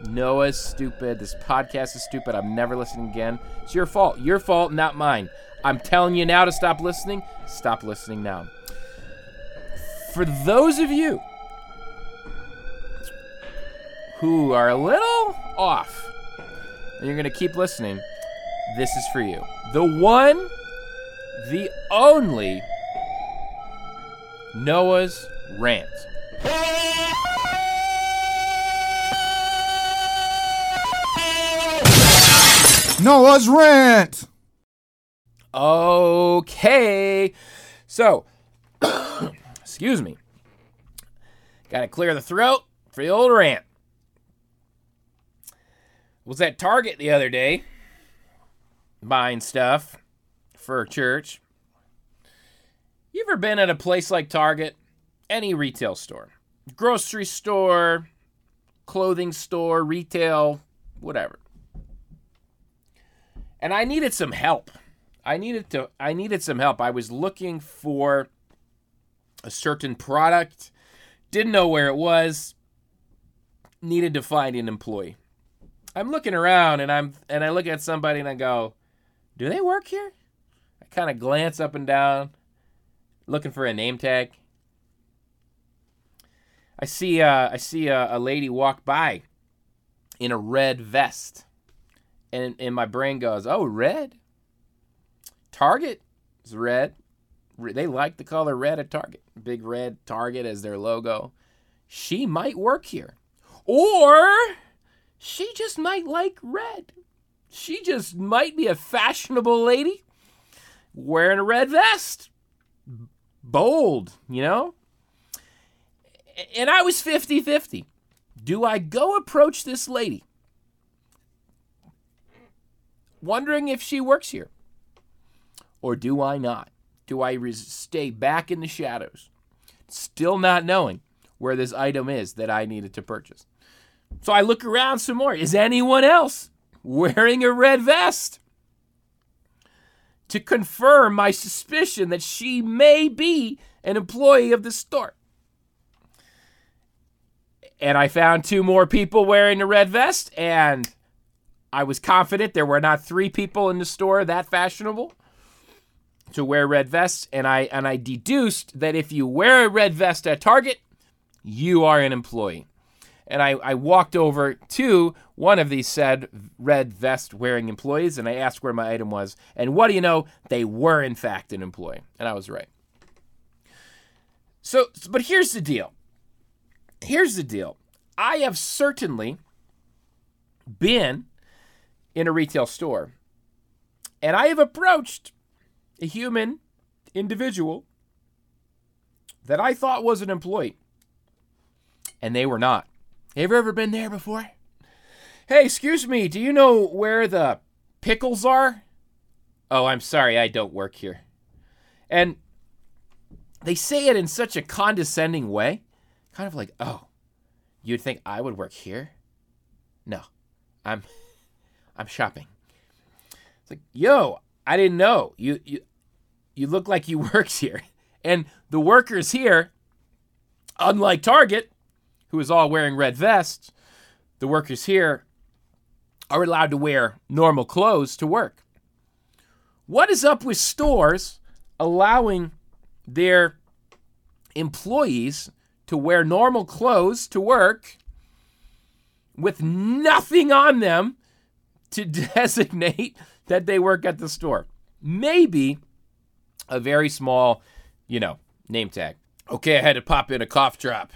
Noah's stupid. This podcast is stupid. I'm never listening again. It's your fault. Your fault, not mine. I'm telling you now to stop listening. Stop listening now. For those of you who are a little off and you're going to keep listening, this is for you. The one, the only Noah's Rant. Noah's Rant! Okay. So, excuse me. Got to clear the throat for the old rant was at Target the other day buying stuff for church. You ever been at a place like Target? Any retail store, grocery store, clothing store, retail, whatever. and I needed some help. I needed to I needed some help. I was looking for a certain product, didn't know where it was, needed to find an employee. I'm looking around and I'm and I look at somebody and I go, "Do they work here?" I kind of glance up and down, looking for a name tag. I see uh, I see a, a lady walk by in a red vest, and and my brain goes, "Oh, red." Target is red. They like the color red at Target. Big red Target as their logo. She might work here, or she just might like red. She just might be a fashionable lady wearing a red vest. Bold, you know? And I was 50 50. Do I go approach this lady? Wondering if she works here. Or do I not? Do I res- stay back in the shadows, still not knowing where this item is that I needed to purchase? So I look around some more. Is anyone else wearing a red vest? To confirm my suspicion that she may be an employee of the store. And I found two more people wearing a red vest, and I was confident there were not three people in the store that fashionable to wear red vests, and I and I deduced that if you wear a red vest at Target, you are an employee. And I, I walked over to one of these said red vest wearing employees and I asked where my item was. And what do you know? They were in fact an employee. And I was right. So but here's the deal. Here's the deal. I have certainly been in a retail store and I have approached a human individual that I thought was an employee, and they were not. Have you ever been there before? Hey, excuse me, do you know where the pickles are? Oh, I'm sorry, I don't work here. And they say it in such a condescending way, kind of like, oh, you'd think I would work here? No, I'm, I'm shopping. It's like, yo, I didn't know you you you look like you worked here. And the workers here, unlike Target, who is all wearing red vests, the workers here are allowed to wear normal clothes to work. What is up with stores allowing their employees to wear normal clothes to work with nothing on them to designate that they work at the store? Maybe a very small, you know, name tag. Okay, I had to pop in a cough drop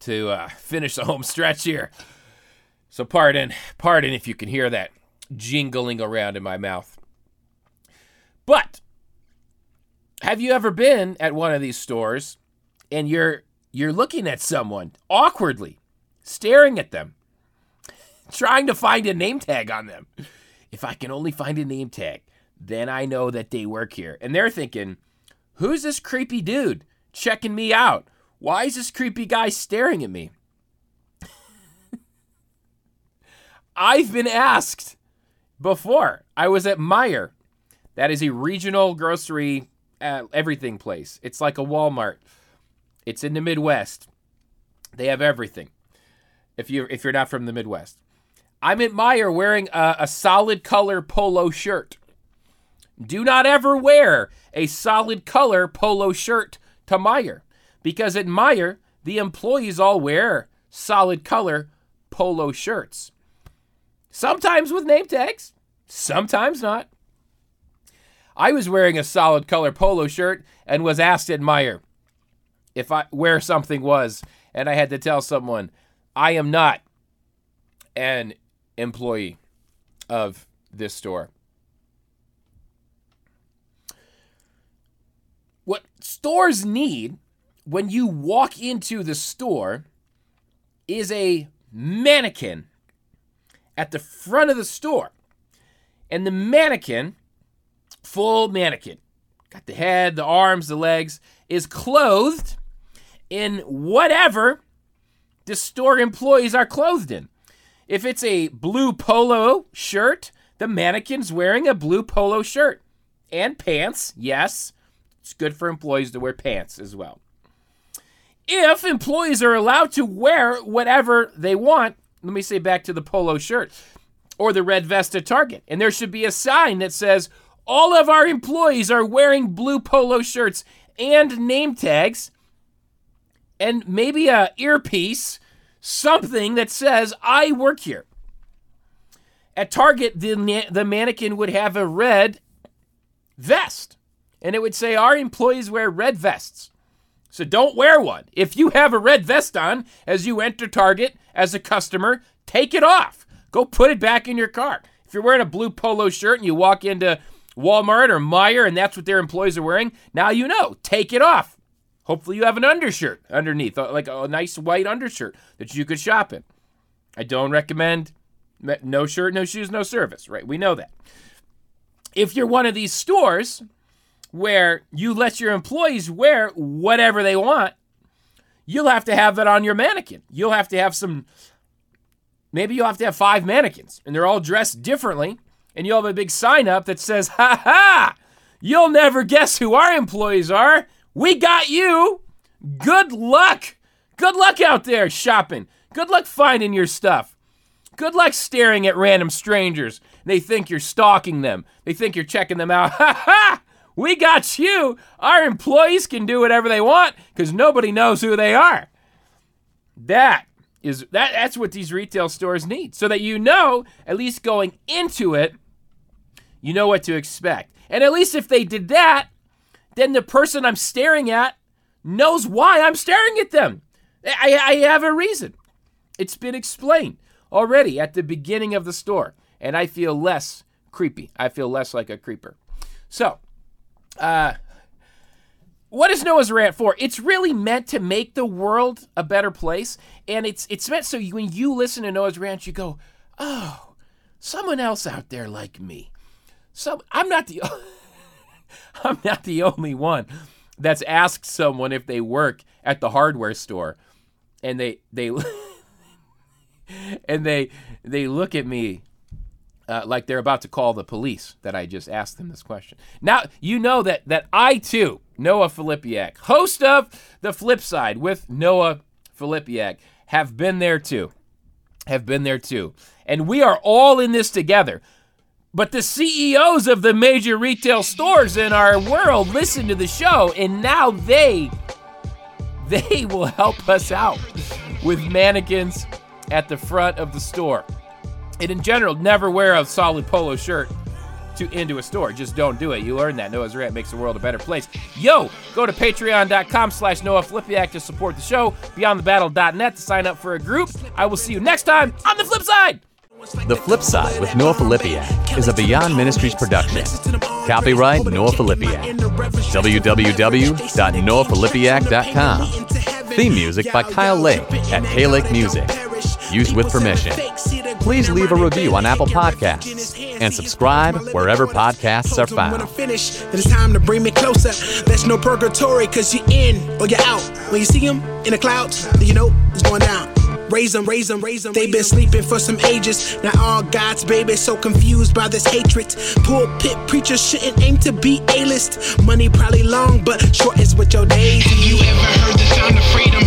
to uh, finish the home stretch here. So pardon, pardon if you can hear that jingling around in my mouth. But have you ever been at one of these stores and you're you're looking at someone awkwardly, staring at them, trying to find a name tag on them? If I can only find a name tag, then I know that they work here. And they're thinking, who's this creepy dude checking me out? Why is this creepy guy staring at me? I've been asked before. I was at Meijer. That is a regional grocery uh, everything place. It's like a Walmart. It's in the Midwest. They have everything. If you if you're not from the Midwest, I'm at Meijer wearing a, a solid color polo shirt. Do not ever wear a solid color polo shirt to Meijer because at Meijer, the employees all wear solid color polo shirts. Sometimes with name tags, sometimes not. I was wearing a solid color polo shirt and was asked at Meijer if I where something was, and I had to tell someone I am not an employee of this store. What stores need when you walk into the store is a mannequin at the front of the store. And the mannequin, full mannequin, got the head, the arms, the legs, is clothed in whatever the store employees are clothed in. If it's a blue polo shirt the mannequin's wearing a blue polo shirt and pants. Yes, it's good for employees to wear pants as well. If employees are allowed to wear whatever they want, let me say back to the polo shirt or the red vest at Target, and there should be a sign that says, all of our employees are wearing blue polo shirts and name tags and maybe a earpiece, something that says I work here. At Target, the, the mannequin would have a red vest, and it would say our employees wear red vests. So don't wear one. If you have a red vest on as you enter Target as a customer, take it off. Go put it back in your car. If you're wearing a blue polo shirt and you walk into Walmart or Meijer and that's what their employees are wearing, now you know. Take it off. Hopefully, you have an undershirt underneath, uh, like a nice white undershirt that you could shop in. I don't recommend no shirt, no shoes, no service, right? We know that. If you're one of these stores where you let your employees wear whatever they want, you'll have to have that on your mannequin. You'll have to have some, maybe you'll have to have five mannequins and they're all dressed differently. And you'll have a big sign up that says, ha ha, you'll never guess who our employees are. We got you. Good luck. Good luck out there shopping. Good luck finding your stuff. Good luck staring at random strangers. They think you're stalking them. They think you're checking them out. Ha ha! We got you. Our employees can do whatever they want because nobody knows who they are. That is that that's what these retail stores need. So that you know, at least going into it, you know what to expect. And at least if they did that, then the person I'm staring at knows why I'm staring at them. I, I have a reason. It's been explained already at the beginning of the store, and I feel less creepy. I feel less like a creeper. So, uh, what is Noah's rant for? It's really meant to make the world a better place, and it's it's meant so you, when you listen to Noah's rant, you go, "Oh, someone else out there like me." So I'm not the I'm not the only one that's asked someone if they work at the hardware store, and they they and they they look at me uh, like they're about to call the police that I just asked them this question. Now you know that that I too, Noah Filipiak, host of the Flip Side with Noah Filipiak, have been there too, have been there too, and we are all in this together. But the CEOs of the major retail stores in our world listen to the show, and now they they will help us out with mannequins at the front of the store. And in general, never wear a solid polo shirt to into a store. Just don't do it. You learn that. Noah's Rant makes the world a better place. Yo, go to patreon.com slash Noah Filipiak to support the show, beyondthebattle.net to sign up for a group. I will see you next time on the flip side. The Flip Side with Noah Filipiak is a Beyond Ministries production. Copyright Noah Filipiak. www.noahfilipiak.com. Theme music by Kyle Lake at K Lake Music. Used with permission. Please leave a review on Apple Podcasts and subscribe wherever podcasts are found. it's time to bring me closer. There's no purgatory, cause you're in or you're out. When you see them in the clouds, you know it's going down. Raise them, raise them, raise them. They've been sleeping for some ages. Now all God's babies so confused by this hatred. Poor pit preachers shouldn't aim to be A-list. Money probably long, but short is with your days. Have you ever heard the sound of? Freedom,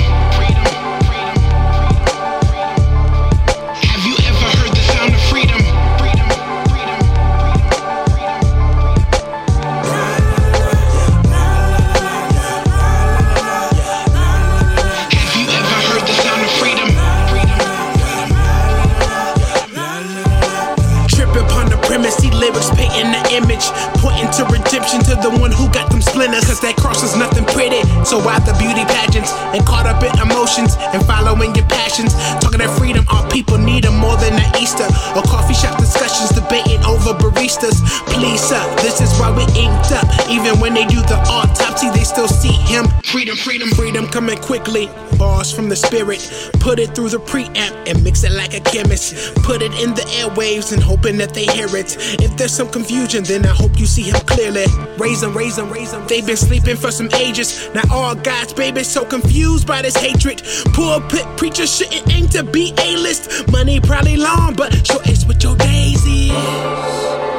image, pointing to redemption to the one who got them splinters. Cause that cross is nothing pretty. So why the beauty pageants and caught up in emotions and following your passions? Talking that freedom, our people need them more than an Easter or coffee shop discussions debating over baristas. Please, sir, this is why we inked up. Even when they do the autopsy, they still see him. Freedom, freedom, freedom coming quickly. Bars from the spirit. Put it through the preamp and mix it like a chemist. Put it in the airwaves and hoping that they hear it. If there's some confusion, then I hope you see him clearly. Raise them, raise them, raise them. They've been sleeping for some ages. Now all God's babies so confused by this hatred. Pulpit preachers shouldn't aim to be A-list. Money probably long, but sure it's what your days is.